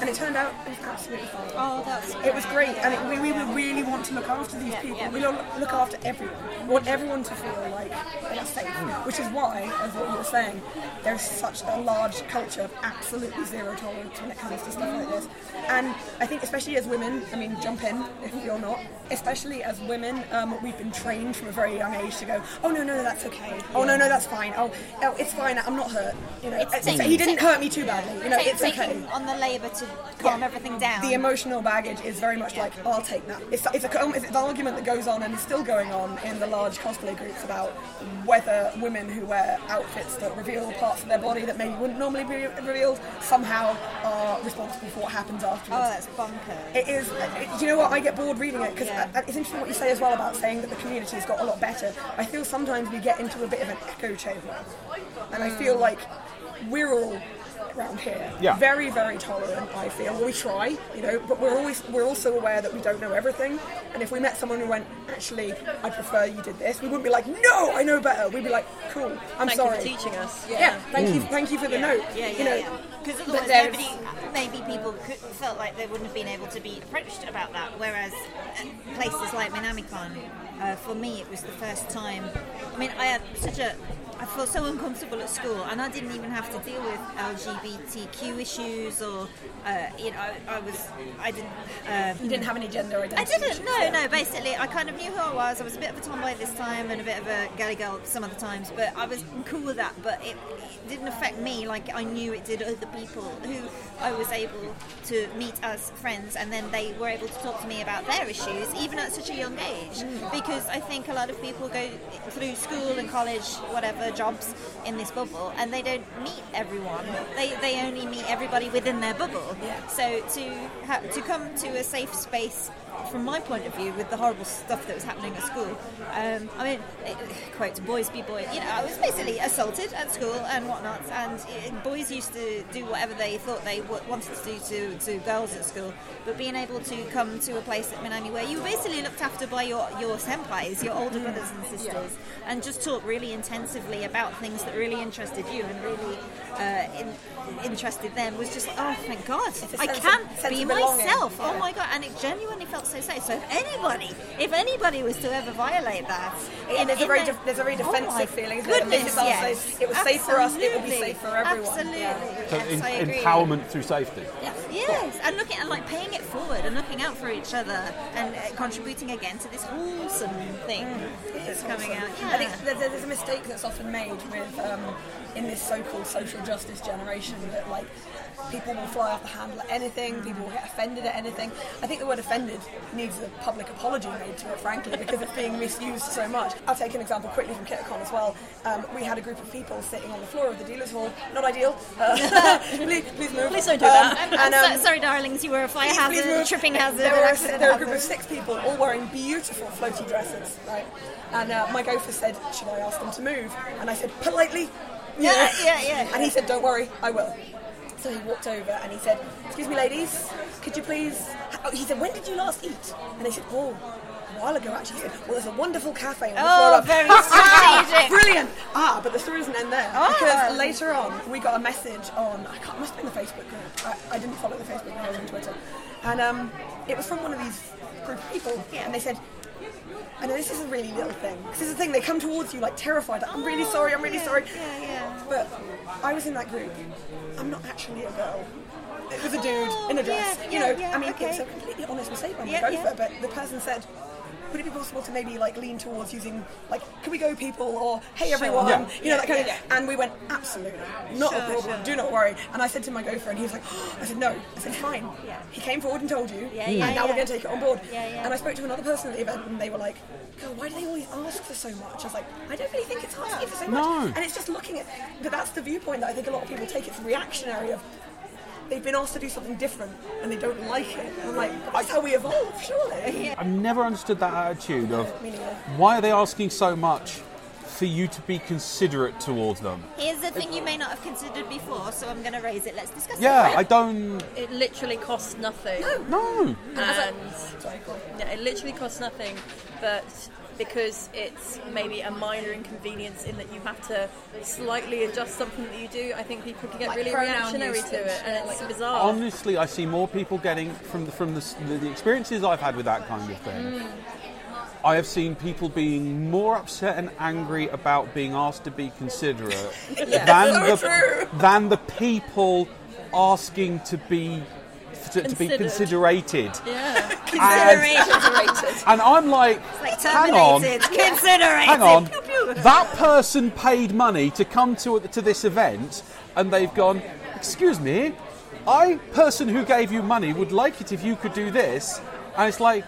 And it turned out it was absolutely fine. Oh, that's It was great, and it, we, we would really want to look after these people. We look, look after everyone. We want everyone to feel like they're safe, which is why, as what you were saying, there's such a large culture of absolutely zero tolerance when it comes to stuff like this. And I think, especially as women, I mean, jump in if you're not. Especially as women, um, we've been trained from a very young age to go, oh no, no, that's okay. Oh no, no, that's fine. Oh, oh it's fine. I'm not hurt. You know, It's it's- taking- he didn't hurt me too badly. You know, Ta- it's okay on the labour to calm Yeah. everything down. the emotional baggage is very much like I'll take that. It's, it's, a, it's an argument that goes on and is still going on in the large cosplay groups about whether women who wear outfits that reveal parts of their body that maybe wouldn't normally be revealed somehow are responsible for what happens afterwards. oh, that's bonkers. It is. It, do you know what? I get bored reading it because Yeah. it's interesting what you say as well about saying that the community has got a lot better. I feel sometimes we get into a bit of an echo chamber, and I feel mm. like we're all around here Yeah. very, very tolerant. I feel we try, you know, but we're always we're also aware that we don't know everything. And if we met someone who went, actually, I prefer you did this, we wouldn't be like, no, I know better. We'd be like, cool, I'm Thank sorry. you for teaching us. Yeah, thank you, thank you for the note. Yeah, you yeah, know. Because but otherwise, there's- nobody, maybe people could, felt like they wouldn't have been able to be approached about that. Whereas places like Minamicon, uh, for me, it was the first time. I mean, I had such a. I felt so uncomfortable at school, and I didn't even have to deal with LGBTQ issues, or uh, you know, I, I was, I didn't. Uh, you didn't have any gender identity. I didn't. No, no. Basically, I kind of knew who I was. I was a bit of a tomboy this time and a bit of a galley girl some other times, but I was cool with that. But it, it didn't affect me like I knew it did other people who I was able to meet as friends, and then they were able to talk to me about their issues, even at such a young age. Because I think a lot of people go through school and college, whatever jobs in this bubble, and they don't meet everyone. They they only meet everybody within their bubble. So to ha- to come to a safe space from my point of view, with the horrible stuff that was happening at school, um, I mean, it, quote, boys be boys. You know, I was basically assaulted at school and whatnot, and uh, boys used to do whatever they thought they w- wanted to do to, to girls at school. But being able to come to a place at Minami where you were basically looked after by your, your senpais, your older brothers and sisters, and just talk really intensively about things that really interested you and really uh, in, interested them was just oh, thank God, I can be of belonging. myself. Oh my God, and it genuinely felt so safe. So if anybody, if anybody was to ever violate that, And there's a very their- def- there's a very Oh my defensive feeling. Isn't it? Goodness, is yes. safe- It was safe for us. It will be safe for everyone. Absolutely. Yeah. So Yes, in- empowerment through safety. Yes, yes, and looking and like paying it forward and looking out for each other and uh, contributing again to this wholesome thing that's coming out. Yeah. I think there's, there's a mistake that's often made with um, in this so-called social justice generation that like people will fly off the handle at anything, people will get offended at anything. I think the word offended needs a public apology made to it, frankly, because it's being misused so much. I'll take an example quickly from KitCon as well. Um, we had a group of people sitting on the floor of the dealers' hall. Not ideal. Uh, please, please move. Please don't do that. I'm, I'm and, um, so, sorry, darlings, you were a fire Please, hazard, please a move. tripping hazard, There were, a, there were a group of six people all wearing beautiful floaty dresses, right? And uh, my gopher said, "Should I ask them to move?" And I said, "Politely." yeah, Yeah, yeah, yeah. And he said, "Don't worry, I will." So he walked over and he said, "Excuse me, ladies, could you please?" Oh, he said, "When did you last eat?" And they said, "Oh." A while ago, actually, he said, "Well, there's a wonderful cafe on the Oh, floor up." very strategic. Brilliant! Ah, but the story doesn't end there Ah. because later on we got a message on I can't must have been the Facebook group. I, I didn't follow the Facebook group. I was on Twitter, and um, it was from one of these group of people, and they said. I know this is a really little thing. Because this is the thing, they come towards you like terrified. Like, I'm really sorry, I'm really oh, yeah, sorry. yeah, yeah. But I was in that group. I'm not actually a girl. It was a dude in a oh, dress. yeah, you know, yeah, I mean, okay. it's a completely honest mistake my yeah. gopher, but the person said, would it be possible to maybe like lean towards using like, can we go people or hey everyone, Yeah. you know that kind of. And we went absolutely not a problem. sure. Do not worry. And I said to my gopher, and he was like, I said no. I said fine. Yeah. He came forward and told you, Yeah, and now yeah. we're going to take it on board. Yeah, yeah. And I spoke to another person at the event, and they were like, God, why do they always ask for so much? I was like, I don't really think it's asking for so much. No. And it's just looking at, but that's the viewpoint that I think a lot of people take. It's reactionary of. They've been asked to do something different and they don't like it. I'm like, that's how we evolve, surely. I've never understood that attitude of why are they asking so much for you to be considerate towards them? Here's the thing you may not have considered before, so I'm going to raise it. Let's discuss Yeah, it. I don't. It literally costs nothing. No. No. And Sorry, yeah, it literally costs nothing, but because it's maybe a minor inconvenience in that you have to slightly adjust something that you do, I think people can get Like really reactionary usage, to it, and it's like- bizarre. Honestly, I see more people getting from the, from the, the, the experiences I've had with that kind of thing. Mm. I have seen people being more upset and angry about being asked to be considerate than so the true. than the people asking to be to, to be Considered. considerated. yeah. Consideration. And I'm like, like hang on. Considerated. hang on. Pew, pew. That person paid money to come to to this event, and they've gone. Excuse me, I person who gave you money would like it if you could do this, and it's like.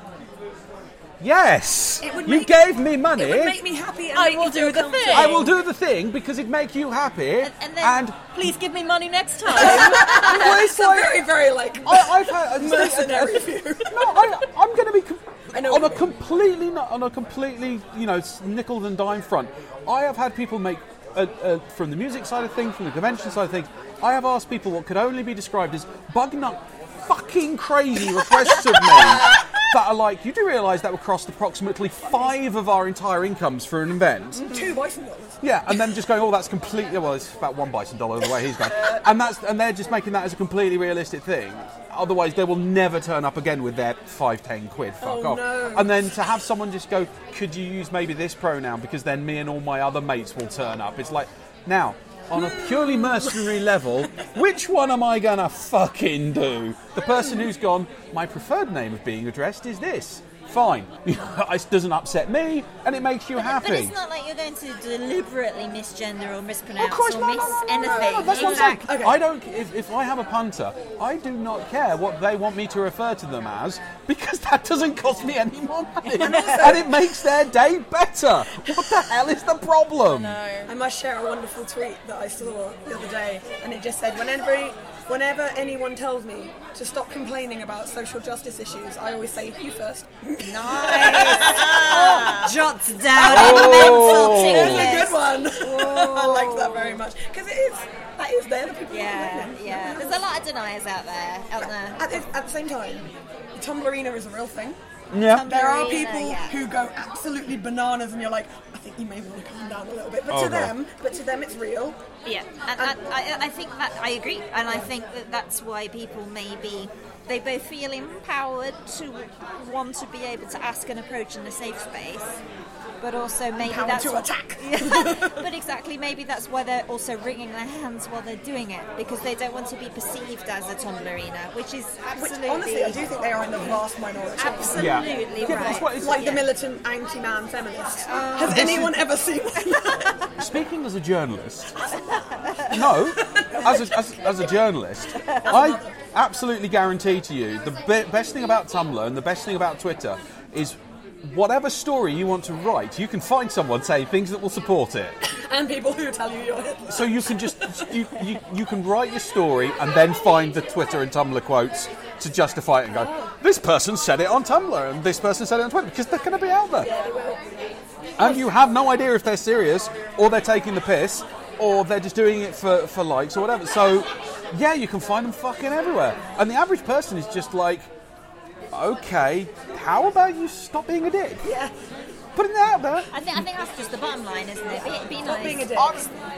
Yes, It would you make- gave me money. It would make me happy and I will do the thing. I will do the thing because it'd make you happy. And- and then- Please give me money next time. Well, it's It's a very, very like I, I've had mercenary view. No, I, I'm going to be com- I know on a completely no- on a completely you know s- nickel and dime front. I have had people make uh, uh, from the music side of things, from the convention side of things. I have asked people what could only be described as bug nut fucking crazy requests of me. That are like, you do realise that would cost approximately five of our entire incomes for an event. Mm, two bison dollars. Yeah, and then just going, oh, that's completely well, it's about one bison dollar the way he's going, and that's and they're just making that as a completely realistic thing. Otherwise, they will never turn up again with their five, ten quid. Fuck Oh, off. no. And then to have someone just go, could you use maybe this pronoun because then me and all my other mates will turn up. It's like now. On a purely mercenary level, which one am I gonna fucking do? The person who's gone, my preferred name of being addressed is this. Fine. it doesn't upset me and it makes you happy. But it's not like you're going to deliberately misgender or mispronounce Of course, or no, miss no, no, no, anything. no, no, that's what I'm saying. Exactly. Okay. I don't. If, if I have a punter, I do not care what they want me to refer to them as because that doesn't cost me any more money, and it makes their day better. What the hell is the problem? I must share a wonderful tweet that I saw the other day, and it just said, "When anybody Whenever anyone tells me to stop complaining about social justice issues, I always say, you first. Nice. Jots down the oh. mental tick a good one. I like that very much. Because it is, that is, they're the people Yeah, yeah. There's a lot of deniers out there, out there. At the, at the same time, the Tumblrina is a real thing. Yeah. There are uh, people yeah. who go absolutely bananas, and you're like, I think you may want to calm down a little bit. But Oh, to no. them, but to them, it's real. Yeah, and, and I, I think that I agree, and I think that that's why people maybe they both feel empowered to want to be able to ask and approach in a safe space, but also maybe Power that's to attack. but exactly, maybe that's why they're also wringing their hands while they're doing it because they don't want to be perceived as a Tumblrina, which is Which, absolutely, honestly, I do think they are in the vast minority. absolutely Yeah. right. That's what it's Like the militant anti-man feminist. Oh. Has anyone ever seen one? Speaking as a journalist, no, as a, as, as a journalist, I absolutely guarantee to you the be- best thing about Tumblr and the best thing about Twitter is whatever story you want to write, you can find someone saying things that will support it. and people who tell you you're Hitler. So you can just you, you, you can write your story and then find the Twitter and Tumblr quotes to justify it and go, this person said it on Tumblr and this person said it on Twitter because they're going to be out there. And you have no idea if they're serious or they're taking the piss or they're just doing it for, for likes or whatever. So yeah, you can find them fucking everywhere. And the average person is just like, okay, how about you stop being a dick? Yeah. Putting it out there. I think, I think that's just the bottom line, isn't it? Be, be Stop nice. being a dick.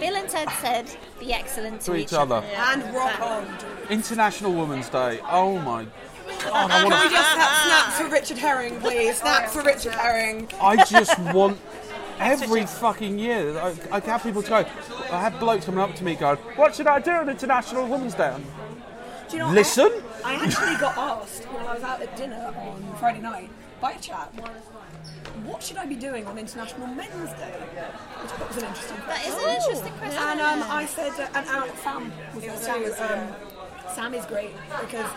Bill and Ted said, "Be excellent to, To each other. And rock on. International Women's Day. Oh my god, I want Can we to just snap, snap for Richard Herring, please? Snap for Richard Herring. I just want every fucking year. I, I have people to go. I have blokes coming up to me going, "What should I do on International Women's Day?" I'm, Do you know what? Listen. I, I actually got asked when I was out at dinner on Friday night by a chap, what should I be doing on International Men's Day? Which I thought was an interesting That question. is an interesting question. And um, I said, uh, and uh, Sam was there too. Um, Sam is great because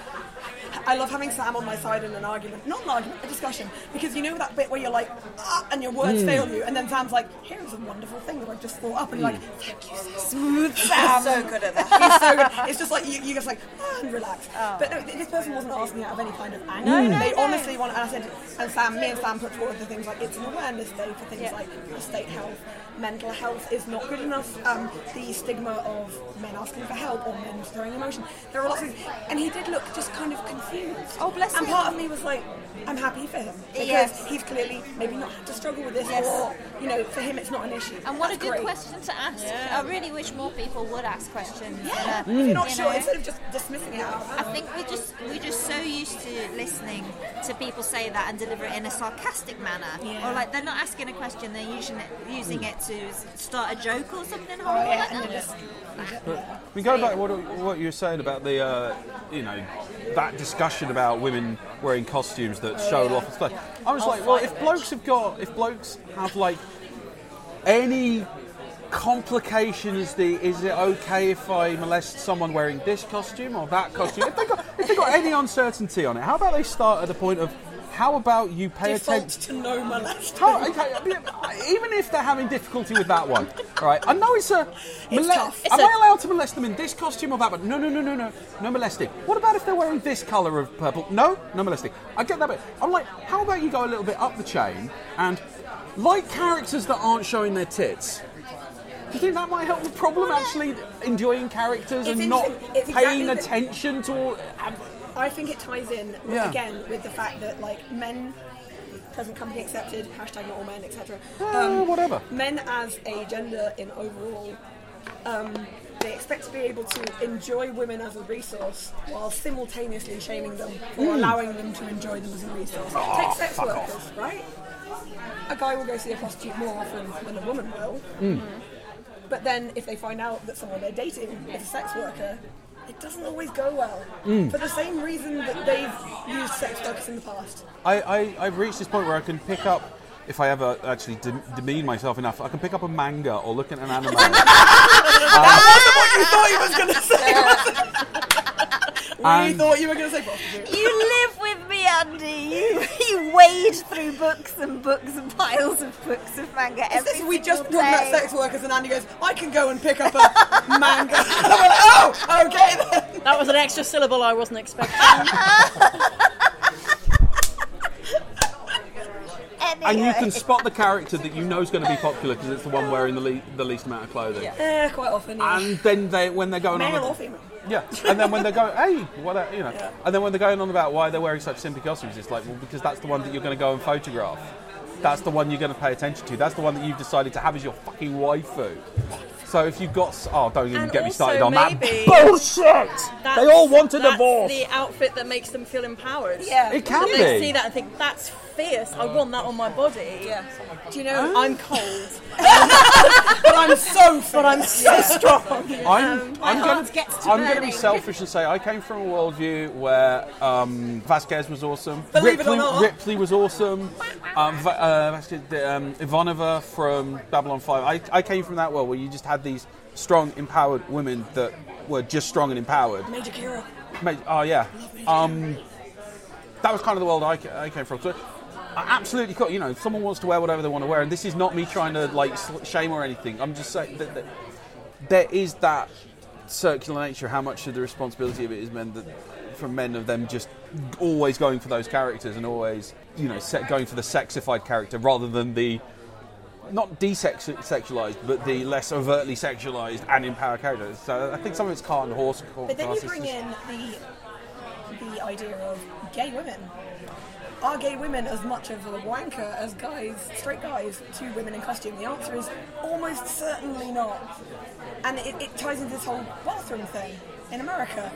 I love having Sam on my side in an argument, not an argument, a discussion. Because you know that bit where you're like, ah, and your words fail you, and then Sam's like, here's a wonderful thing that I've just thought up, and you're like, thank you, Sam. Smooth I'm Sam. so good at that. He's so good. It's just like you, you just like ah, and relax. But no, this person wasn't asking out of any kind of anger. No, no, they no. honestly want. And I said, and Sam, me and Sam put forward the things like it's an awareness day for things Yeah. like prostate health, mental health is not good enough. Um, the stigma of men asking for help or men throwing emotion. There are lots of and he did look just kind of confused. Oh, bless And him. part of me was like. I'm happy for him because Yes. he's clearly maybe not had to struggle with this, Yes. or you know, for him it's not an issue. And what That's a good great. question to ask. I really wish more people would ask questions. Yeah, And, uh, if you're not you sure, know, instead of just dismissing it out. I think we just we're just so used to listening to people say that and deliver it in a sarcastic manner, Yeah. or like they're not asking a question, they're using it using it to start a joke or something Oh, horrible like and that. just we go back to what, what you were saying about the, uh, you know, that discussion about women wearing costumes that show off the stuff. I was like, well, if blokes have got, if blokes have like any complication is the is it okay if I molest someone wearing this costume or that costume? If they got if they got any uncertainty on it, how about they start at the point of how about you pay attention? to no molesting. Oh, okay, I mean, even if they're having difficulty with that one, right? I know it's a. It's mole- tough. Am It's I a- allowed to molest them in this costume or that one? No, no, no, no, no, no molesting. What about if they're wearing this colour of purple? No, no molesting. I get that bit. I'm like, how about you go a little bit up the chain and, like characters that aren't showing their tits. Do you think that might help the problem? Actually, enjoying characters It's and not interesting. It's paying exactly the- attention to all. I think it ties in Yeah. again with the fact that like men, present company accepted, hashtag not all men, etc. Uh, whatever. Men as a gender in overall, um, they expect to be able to enjoy women as a resource while simultaneously shaming them for Hmm. allowing them to enjoy them as a resource. Take sex workers, off. right? A guy will go see a prostitute more often than a woman will. Hmm. But then if they find out that someone they're dating is a sex worker, it doesn't always go well. Hmm. For the same reason that they've used sex workers in the past. I, I, I've reached this point where I can pick up, if I ever actually de- demean myself enough, I can pick up a manga or look at an anime. you thought you was going to say. we And- thought you were going to say prostitute. You live with me, Andy. You you wade through books and books and piles of books of manga Is every this, we just single talked about sex workers and Andy goes, I can go and pick up a manga. and I'm like, oh, okay then. That was an extra syllable I wasn't expecting. And you can spot the character that you know is going to be popular because it's the one wearing the, le- the least amount of clothing. Eh, quite often, yeah. And then they, when they're going Male on, or female. Yeah, and then when they're going, hey, what, a- you know, and then when they're going on about why they're wearing such simpy costumes, it's like, well, because that's the one that you're going to go and photograph. That's the one you're going to pay attention to. That's the one that you've decided to have as your fucking waifu. So if you've got, oh, don't even And get me started on that bullshit. They all want a that's divorce. the outfit that makes them feel empowered. Yeah. It can They be. see that and think that's fierce. I want that on my body. Yeah. Do you know? I'm cold, but I'm so, but I'm so strong. I'm, I'm heart going gets to I'm going to be burning. selfish and say I came from a worldview where um, Vasquez was awesome, Believe it or Ripley, not. Ripley was awesome, um, Va- uh, Vasquez, um, Ivanova from Babylon 5. I, I came from that world where you just had these strong, empowered women that were just strong and empowered. Major Kira. Oh yeah. Um, that was kind of the world I, ca- I came from. So, absolutely cool. You know, someone wants to wear whatever they want to wear, and this is not me trying to like shame or anything. I'm just saying that, that there is that circular nature. How much of the responsibility of it is men that, from men of them just always going for those characters and always, you know, going for the sexified character rather than the not desexualized, but the less overtly sexualized and empowered characters. So I think some of it's cart and horse. But then you bring in the the idea of gay women. Are gay women as much of a wanker as guys, straight guys, to women in costume? The answer is almost certainly not. And it, it ties into this whole bathroom thing in America.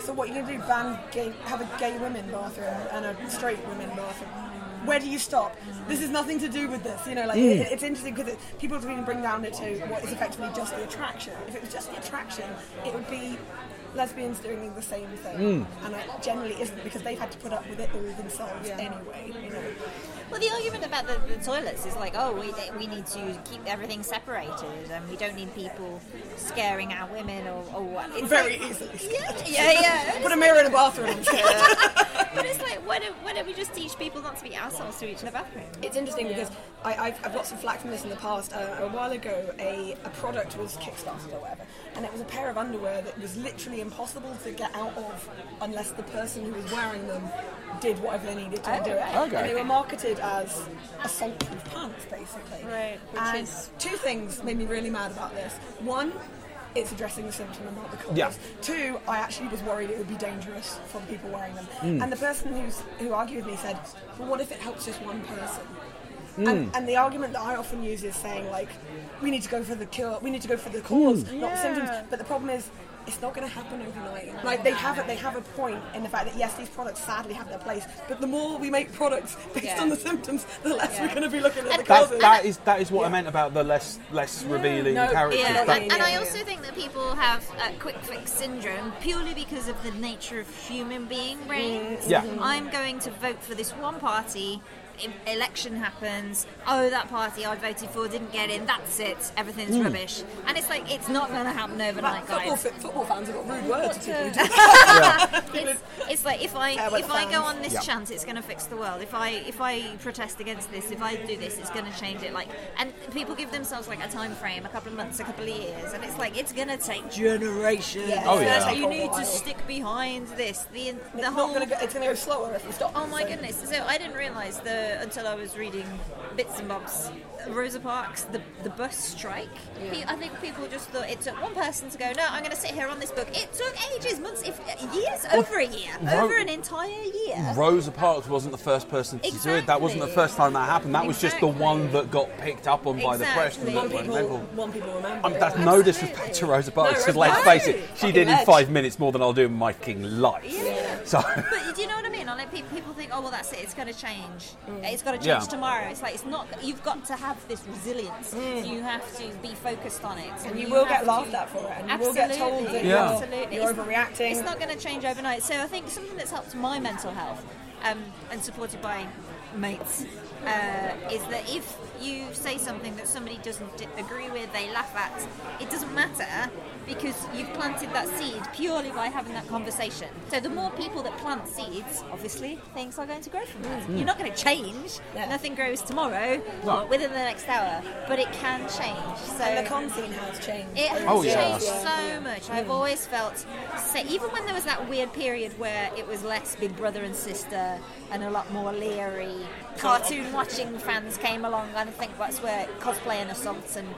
So what are you going to do? Ban gay, have a gay women bathroom and a straight women bathroom? Where do you stop? This has nothing to do with this. You know, like it, mm. it's interesting because it, people really bring down it to what is effectively just the attraction. If it was just the attraction, it would be lesbians doing the same thing, mm. and it generally isn't because they've had to put up with it all themselves anyway. You know. Well, the argument about the, the toilets is like, oh, we, we need to keep everything separated, and we don't need people scaring our women or, or what. It's Very like, easily. Yeah, yeah, yeah. Put a mirror in a bathroom. But it's like, why don't, why don't we just teach people not to be assholes to each in the bathroom? It's interesting because I, I've, I've got some flack from this in the past. Uh, a while ago, a, a product was kickstarted or whatever, and it was a pair of underwear that was literally impossible to get out of unless the person who was wearing them did whatever they needed to do it. okay. And they were marketed as assault-proof pants, basically. Right, which and is- two things made me really mad about this. One. It's addressing the symptom and not the cause. Yeah. Two, I actually was worried it would be dangerous for the people wearing them. Mm. And the person who's, who argued with me said, well, what if it helps just one person? Mm. And, and the argument that I often use is saying like, we need to go for the cure, we need to go for the cause, Mm. not the symptoms. But the problem is, it's not going to happen overnight. Like they have it, they have a point in the fact that yes, these products sadly have their place, but the more we make products based Yeah. on the symptoms, the less we're going to be looking at the And That, that is that is what I meant about the less less revealing no, characters. Yeah, That- and, and I also think that people have uh, quick fix syndrome purely because of the nature of human being brains. Yeah. I'm going to vote for this one party. E- Election happens. Oh, that party I voted for didn't get in. That's it. Everything's mm. rubbish. And it's like it's not going to happen overnight, football, guys. fa- football fans have got rude words to people who do It's, it's like if I Fair if I go on this Yeah. chance, it's going to fix the world. If I if I protest against this, if I do this, it's going to change it. Like, and people give themselves like a time frame, a couple of months, a couple of years, and it's like it's going to take generations. Yeah, Oh, yeah. You need to stick behind this. The the It's whole. going to go. It's going to go slower if we stop. Oh my So- goodness! So I didn't realise the until I was reading bits and bobs. Rosa Parks, the the bus strike. Pe- I think people just thought it took one person to go. No, I'm going to sit here on this book. It took ages, months, if years, over a year, Ro- over an entire year. Rosa Parks wasn't the first person to do it. That wasn't the first time that happened. That was just the one that got picked up on by the press. And that One went people, one people remember. Um, it. that's no disrespect to Rosa Parks, No, because let's Rosa face it, she did in five minutes more than I'll do in my king life. Yeah. So, But do you know what I mean? Like pe- people think, oh well, that's it. It's going to change. It's got to change Yeah. tomorrow. It's like it's not. You've got to have this resilience. You have to be focused on it, And you will get laughed to- at for it, and you will get told that Yeah. you're, absolutely. you're It's- overreacting. It's not going to change overnight. So I think something that's helped my mental health, um, and supported by mates uh, is that if you say something that somebody doesn't d- agree with, they laugh at, it doesn't matter because you've planted that seed purely by having that conversation. So the more people that plant seeds, obviously things are going to grow from that. You're not going to change. Yeah. Nothing grows tomorrow No. or within the next hour, but it can change. So And the con scene has changed. it has Oh, yeah. changed so much. I've hmm. always felt, say, even when there was that weird period where it was less Big Brother and Sister and a lot more leery cartoon watching fans came along, and I think that's where cosplay and assaults and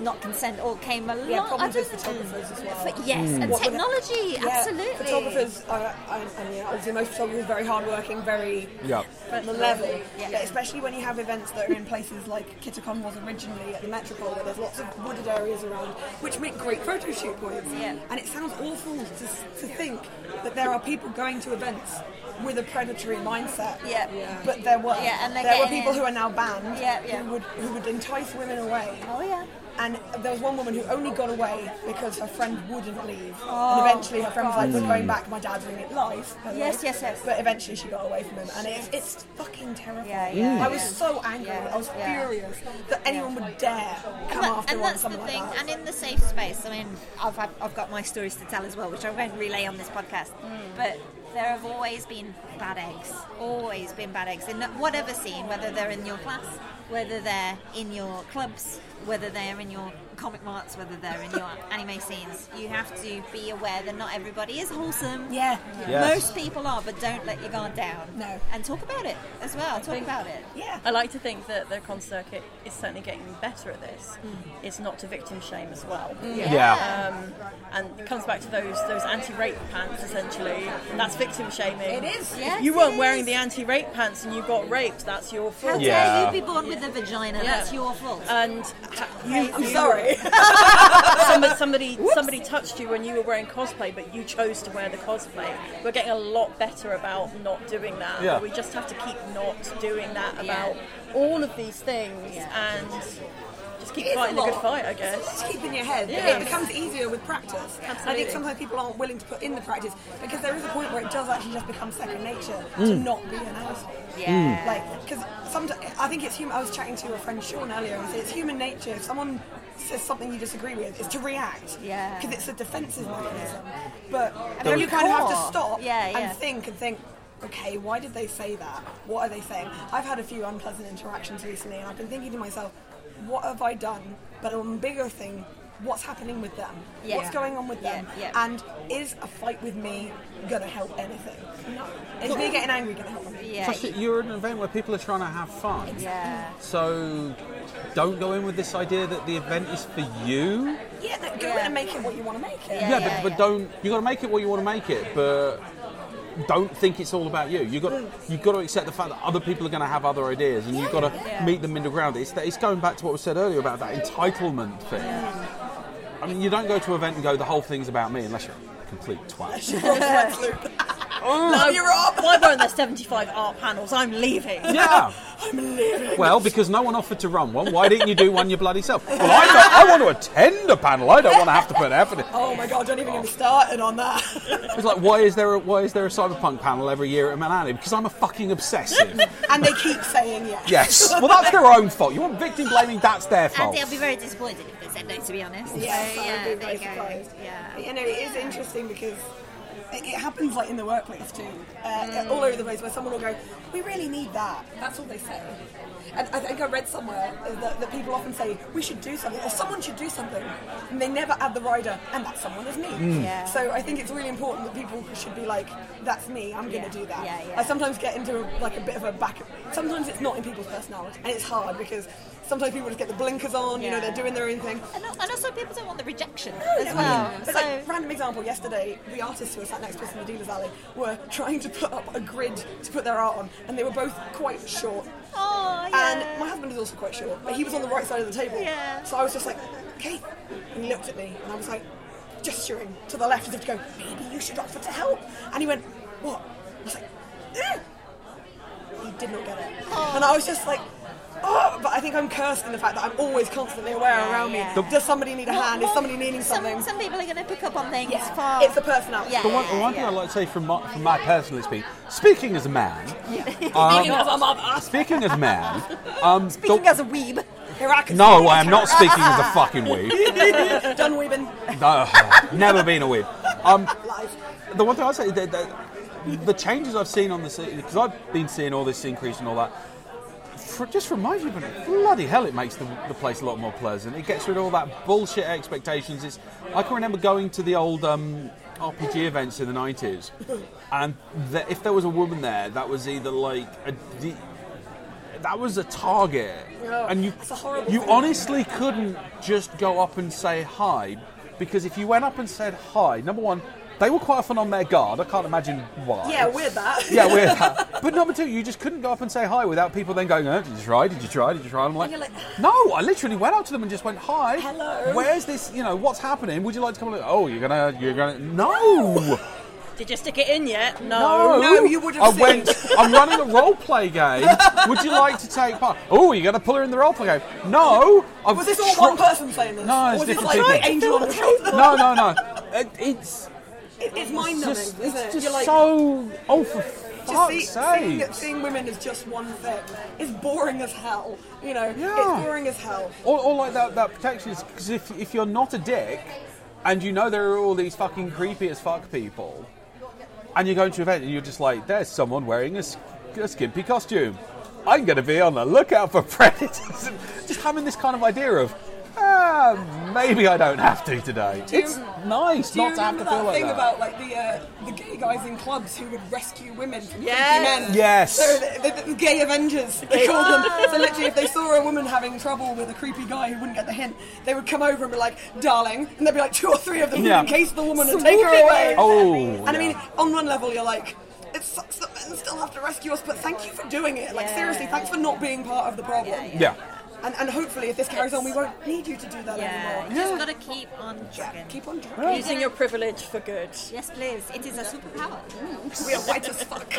not consent all came along. Yeah, I problems don't- with photographers as well. But yes, hmm. and What with- technology, Yeah, absolutely. Photographers, are, I, I mean, obviously most photographers are very hardworking, very Yeah. at the level. Yeah. But especially when you have events that are in places like Kitacon was originally at the Metropole, where there's lots of wooded areas around, which make great photo shoot points. Yeah. And it sounds awful to, to think that there are people going to events with a predatory mindset. Yeah. But there were. Yeah, and there were people in. who are now banned Yeah, yeah. who would who would entice women away. Oh yeah. And there was one woman who only got away because her friend wouldn't leave. Oh, and eventually her friend was like, we're going back, my dad's doing it live. Yes, yes, yes. But eventually she got away from him. And it's, it's fucking terrifying. Yeah, yeah, I was so angry. Yeah, I was yeah. furious that anyone would dare come and, that- after and one that's the thing. like that. And in the safe space, I mean, I've, I've got my stories to tell as well, which I won't relay on this podcast. Mm. But there have always been bad eggs, always been bad eggs in whatever scene, whether they're in your class, whether they're in your clubs, whether they're in your comic marts, whether they're in your anime scenes. You have to be aware that not everybody is wholesome. yeah. Yes. Most people are, but don't let your guard down. No. And talk about it as well. Talk about it. Yeah. I like to think that the con circuit is certainly getting better at this. It's not to victim shame as well. Yeah. Um, and it comes back to those those anti-rape pants essentially. That's victim shaming. It is. Yes, If you weren't wearing the anti-rape pants and you got raped, that's your fault. How fault. dare Yeah. you be born with a vagina? Yeah. That's your fault. And ha- you, I'm you- sorry. somebody somebody, somebody touched you when you were wearing cosplay, but you chose to wear the cosplay. We're getting a lot better about not doing that. Yeah. We just have to keep not doing that Yeah. about all of these things Yeah. and just keep fighting a the good fight, I guess. Just keep in your head. but Yes. It becomes easier with practice. I think sometimes people aren't willing to put in the practice because there is a point where it does actually just become second nature to mm. not be an asshole. yeah. Like, because sometimes I think it's human. I was chatting to a friend Sean earlier, and he said it's human nature. If someone says something you disagree with, is to react. Yeah. Because it's a defensive mechanism. But And then you kind of have to stop Yeah, yeah. and think and think. Okay, why did they say that? What are they saying? I've had a few unpleasant interactions recently, and I've been thinking to myself, what have I done? But on a bigger thing, what's happening with them? Yeah. What's going on with them? Yeah, yeah. And is a fight with me gonna help anything? No. Is me getting angry gonna help anything? yeah. Plus, you're at an event where people are trying to have fun. Yeah. So don't go in with this idea that the event is for you. Yeah, no, go in and make it what you want to make it. Yeah. Yeah, but, but don't. You got to make it what you want to make it, but don't think it's all about you. You got you've got to accept the fact that other people are going to have other ideas, and you've got to Yeah. meet them in the ground. It's it's going back to what was said earlier about that entitlement thing. I mean, you don't go to an event and go, the whole thing's about me, unless you're complete twat. Love you, Rob. Why weren't there 75 art panels? I'm leaving. Yeah. I'm leaving. Well, because no one offered to run one. Why didn't you do one your bloody self? Well, I, don't, I want to attend a panel. I don't want to have to put effort in. Oh my god, don't even get me started on that. It's like, why is there a, why is there a cyberpunk panel every year at Minami? Because I'm a fucking obsessive. and they keep saying yes. yes. Well, that's their own fault. You want victim blaming? That's their fault. And they'll be very disappointed if they said no, to be honest. Yes, so, I yeah, would be there very you go. surprised. Yeah. You know, it is interesting because it, it happens like in the workplace too, uh, all over the place where someone will go, "We really need that." That's all they say. And I think I read somewhere that, that people often say, "We should do something," or "Someone should do something," and they never add the rider, and that someone is me. Yeah. So I think it's really important that people should be like, "That's me. I'm going Yeah, to do that." yeah, yeah. I sometimes get into a, like a bit of a back. Sometimes it's not in people's personality, and it's hard because sometimes people just get the blinkers on. You know, they're doing their own thing. And, and also, people don't want the rejection Yeah, as well. But So, like, random example, yesterday, the artists who were sat next to us in the dealer's alley were trying to put up a grid to put their art on, and they were both quite short. oh, yeah. And my husband is also quite short, but he was on the right side of the table. Yeah. So I was just like, Kate. And he looked at me, and I was like, gesturing to the left as if to go, maybe you should offer to help. And he went, what? I was like, "Eh." He did not get it. And I was just like, Oh, but I think I'm cursed in the fact that I'm always constantly aware Yeah, around yeah. me. Does somebody need a hand? Is somebody needing some, something? some people are going to pick up on things Yeah, far. it's the personality. Yeah, The one, the one thing I'd like to say from my, from my personal experience, speaking as a man, um, Speaking as a mother. speaking as a man, um, Speaking the- as a weeb. Heracles. no, I am not speaking as a fucking weeb. Done weaving. No, never been a weeb. Um, the one thing I'd say, the, the, the changes I've seen on the scene, because I've been seeing all this increase and all that, for, just reminds me, but bloody hell, it makes the, the place a lot more pleasant. It gets rid of all that bullshit expectations. It's, I can remember going to the old um, RPG events in the 90s, and the, if there was a woman there, that was either like a. de- that was a target, Oh, and you it's a horrible you feeling. honestly couldn't just go up and say hi, because if you went up and said hi, number one, they were quite often on their guard. I can't imagine why. Yeah, we're that. Yeah, we're that. But number two, you just couldn't go up and say hi without people then going, oh, "Did you try? Did you try? Did you try?" And I'm like, you're like, "No, I literally went up to them and just went, hi, Hello. Where's this? You know, what's happening? Would you like to come? And, oh, you're gonna, you're gonna, no, Did you stick it in yet? No. no, No, you would have I seen. went. I'm running a role play game. Would you like to take part? Oh, you're gonna pull her in the role play game? No. I've Was this all try- one person saying this? No, Or it's was this different like people. angel on the shoulder? No, no, no. It, it's It- It's mind numbing, just, isn't it's it? just You're like, so. Oh, for just fuck's see, sake! seeing, seeing women as just one thing is boring as hell. You know, Yeah. it's boring as hell. Or, or like that, that protection is because if, if you're not a dick and you know there are all these fucking creepy as fuck people and you go into an event and you're just like, there's someone wearing a, a skimpy costume. I'm going to be on the lookout for predators. And just having this kind of idea of, ah, maybe I don't have to today. Do you- it's nice not to have remember to that feel like thing that. about like the uh, the gay guys in clubs who would rescue women from Yes. creepy men? Yes. So the, the, the gay Avengers, they called them. So literally, if they saw a woman having trouble with a creepy guy who wouldn't get the hint, they would come over and be like, "Darling," and there'd be like two or three of them Yeah. in case the woman would take her away. Oh, And I mean, on one level, you're like. It sucks that men still have to rescue us, but thank you for doing it. Like, Yeah. seriously, thanks for not being part of the problem. yeah. And, and hopefully, if this carries on, we won't need you to do that Yeah, anymore. you just got to keep on trucking. Keep on trucking. Using your privilege for good. Yes, please. It is a superpower. We are white as fuck.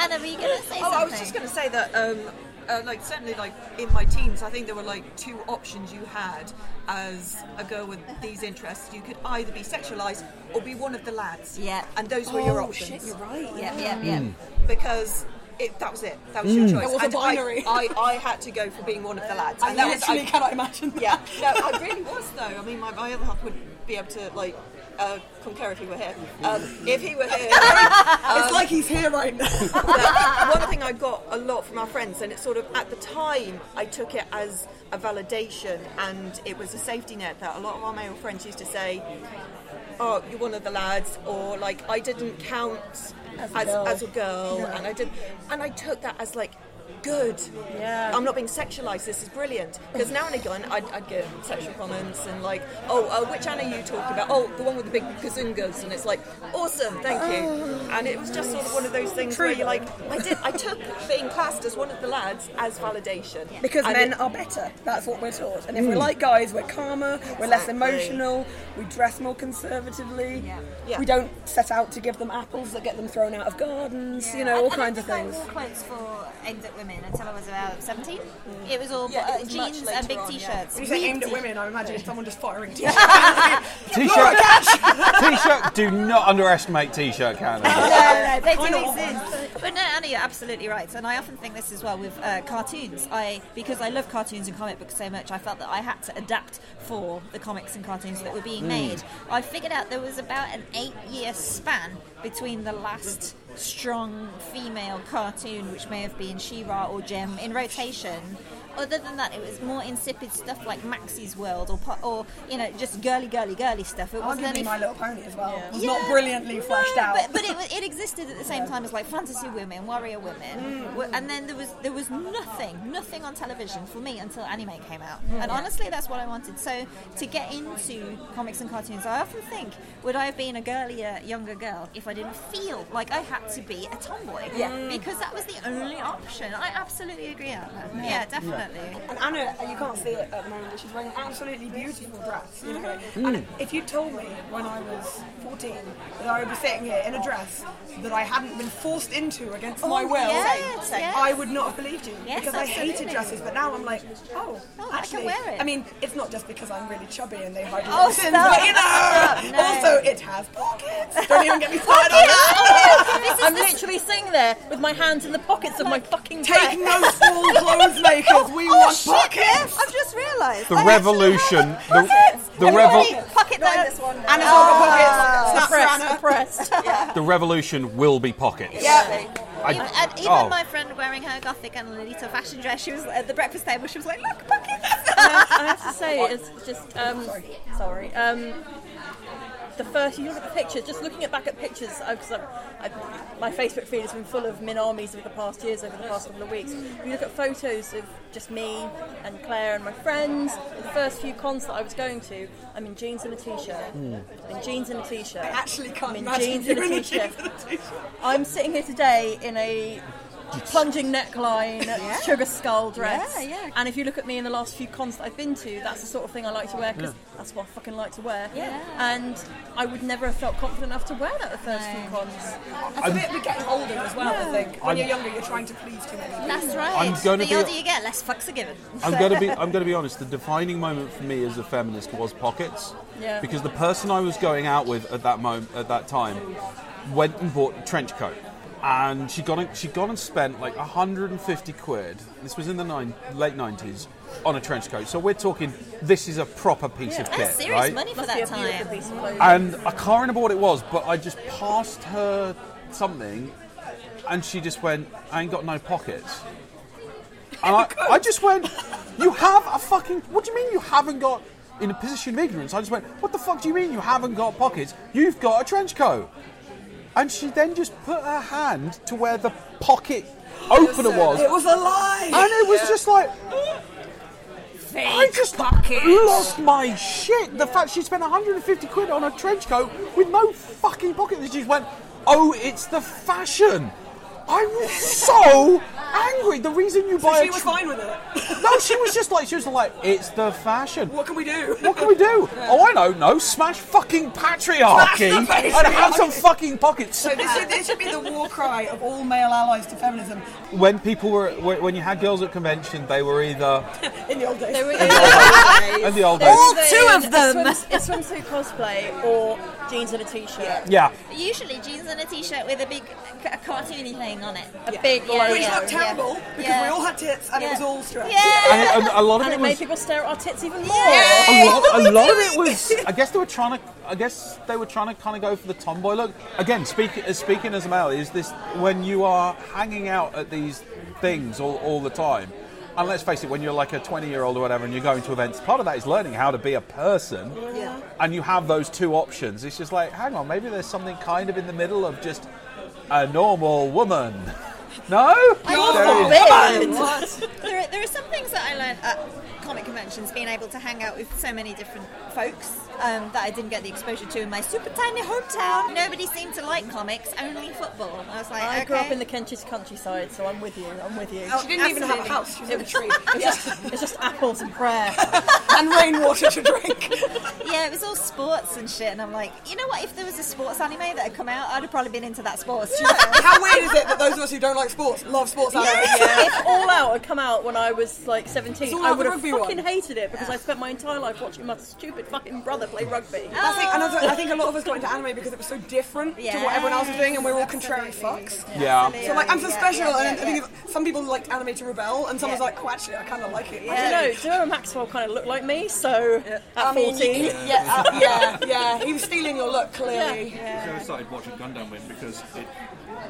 Anna, were you going to say Oh, something? I was just going to say that, um, uh, like, certainly, like in my teens, I think there were like two options you had as a girl with these interests. You could either be sexualized or be one of the lads. Yeah. and those were your Oh, options. shit, you're right. Yeah, yeah, yeah. because it, that was it. That was your choice. It was a And I- binary. I, I, had to go for being one of the lads, I and that was literally I, cannot imagine that. yeah. No, I really was though. I mean, my, my other half would be able to like uh, concur if he were here. Um, if he were here, It's like he's here right now. One thing I got a lot from our friends, and it sort of at the time I took it as a validation, and it was a safety net that a lot of our male friends used to say, "Oh, you're one of the lads," or like I didn't count as, as a girl, and I did, and I took that as like. Good. Yeah. I'm not being sexualized. This is brilliant. Because now and again, I'd, I'd get sexual comments and like, oh, uh, which Anna are you talking about? Oh, the one with the big gazungas. And it's like, awesome, thank you. And it was just sort of one of those things where you're like, I did. I took being classed as one of the lads as validation. Because And men it- are better. That's what we're taught. And if we're like guys, we're calmer, we're less emotional, we dress more conservatively. Yeah. We don't set out to give them apples that get them thrown out of gardens, you know, all And- and kinds I of things. clothes for aimed at women until I was about 17. It was all Yeah, it uh, was jeans and big on, t-shirts. When you say aimed at women, I imagine someone just firing t T-shirt. T-shirt. Do not underestimate T-shirt cannon. No, no, they do exist. But no, Anna, you're absolutely right. And I often think this as well with uh, cartoons. I because I love cartoons and comic books so much, I felt that I had to adapt for the comics and cartoons that were being made. I figured out there was about an eight-year span between the last strong female cartoon, which may have been She-Ra or Jem, in rotation. Other than that, it was more insipid stuff like Maxie's World or or you know just girly, girly, girly stuff. It wasn't Arguably any My Little Pony as well. It was Yeah. not brilliantly fleshed No, out. But, but it, it existed at the same time as like fantasy women, warrior women, Mm. And then there was there was nothing, nothing on television for me until anime came out. Mm. And honestly, that's what I wanted. So to get into comics and cartoons, I often think, would I have been a girlier, younger girl if I didn't feel like I had to be a tomboy? Yeah. Because that was the only option. I absolutely agree, Anna. Yeah, definitely. Definitely. And Anna, you can't see it at the moment, but she's wearing an absolutely beautiful dress. You know? Mm. And if you told me when I was 14 that I would be sitting here in a dress that I hadn't been forced into against my will, yes, yes. I would not have believed you Yes, because I hated dresses. But now I'm like, oh, Oh, I can actually, wear it. I mean, it's not just because I'm really chubby and they hide Oh, sins, but you know, Stop, no. also it has pockets. Don't even get me started on that. I'm literally sitting there with my hands in the pockets of my fucking Take dress. notes, all clothes makers. We want pockets. I've just realised. The I revolution, the, the, Everybody, revel, pocket Find that. this one. now. Anna's all got pockets. Snaps for Oppressed, Anna. oppressed. the revolution will be pockets. Yeah. I- Even, and even oh. my friend wearing her gothic and Lolita fashion dress, she was at the breakfast table. She was like, "Look, pockets." I have to say, it's just um, sorry. Um, the first you look at the pictures, just looking at back at pictures, because my Facebook feed has been full of Minamis over the past years, over the past couple of weeks. You look at photos of just me and Claire and my friends. The first few cons that I was going to, I'm in jeans and a t-shirt. I'm in jeans and a t-shirt. I actually can't I'm in imagine jeans you and a in a t-shirt. jeans and a t-shirt. I'm sitting here today in a plunging neckline, sugar skull dress. Yeah, yeah. And if you look at me in the last few cons that I've been to, that's the sort of thing I like to wear because that's what I fucking like to wear. Yeah. And I would never have felt confident enough to wear that the first few cons. It's a bit we're getting older as well, I think. When I'm- you're younger, you're trying to please too many people. That's right. I'm gonna the be- older you get, less fucks are given. I'm gonna be I'm gonna be honest. The defining moment for me as a feminist was pockets. Yeah. Because the person I was going out with at that moment at that time went and bought a trench coat. And she got and, she gone and spent like 150 quid. This was in the nine, late 90s on a trench coat. So we're talking this is a proper piece of kit, That's serious right? money for that time. clothing. And I can't remember what it was, but I just passed her something, and she just went, "I ain't got no pockets." And I, I just went, "You have a fucking? What do you mean you haven't got?" In a position of ignorance, I just went, "What the fuck do you mean you haven't got pockets? You've got a trench coat." And she then just put her hand to where the pocket opener was, It was a lie. and it was just like. I just lost my shit. The fact she spent 150 quid on a trench coat with no fucking pocket. And she just went, "Oh, it's the fashion." I was so angry. The reason you So buy she a was tr- fine with it. no, she was just like she was like, "It's the fashion." What can we do? What can we do? Oh, I know, no, smash fucking patriarchy, Smash the and have some fucking pockets. So this should, this should be the war cry of all male allies to feminism when people were, when you had girls at convention, they were either in the old days. They were in the old days. All two of a them. swims- A swimsuit cosplay or jeans and a t-shirt. Yeah, Usually jeans and a t-shirt with a big ca- cartoony thing on it. A big Yeah. Which yeah. looked terrible because Yeah. we all had tits and it was all stretched. Yeah. and, and a lot of And it it made was. people stare at our tits even more. A lot, a lot of it was. I guess they were trying to. I guess they were trying to kind of go for the tomboy look. Again, speaking as speaking as a male, is this when you are hanging out at these things all, all the time? And let's face it, when you're like a 20 year old or whatever, and you're going to events, part of that is learning how to be a person. Yeah. And you have those two options. It's just like, hang on, maybe there's something kind of in the middle of just a normal woman. No? There is- Forbid. There are, there are some things that I learned at comic conventions, being able to hang out with so many different folks um, that I didn't get the exposure to in my super tiny hometown. Nobody seemed to like comics, only football. I was like, I okay. grew up in the Kentish countryside, so I'm with you. I'm with you. She didn't even have a house. She was in a tree. It's just, it's just apples and prayer. and rainwater to drink. Yeah, it was all sports and shit, and I'm like, you know what? If there was a sports anime that had come out, I'd have probably been into that sports. How weird is it that those of us who don't like sports love sports anime? if All Out had come out when I was like 17, I would have fucking one. hated it because I spent my entire life watching my stupid fucking brother play rugby. I think, and I think- a lot of us got into anime because it was so different to what everyone else was doing, and we were all contrary fucks. Yeah. So like, I'm so Yeah, special, yeah, and yeah, I think some people liked anime to rebel, and some was like, oh, actually, I kind of like it. I don't know, Duo Maxwell kind of looked like me, so at I mean, 14. yeah, uh, yeah, yeah. He was stealing your look, clearly. So I started watching Gundam Wing because it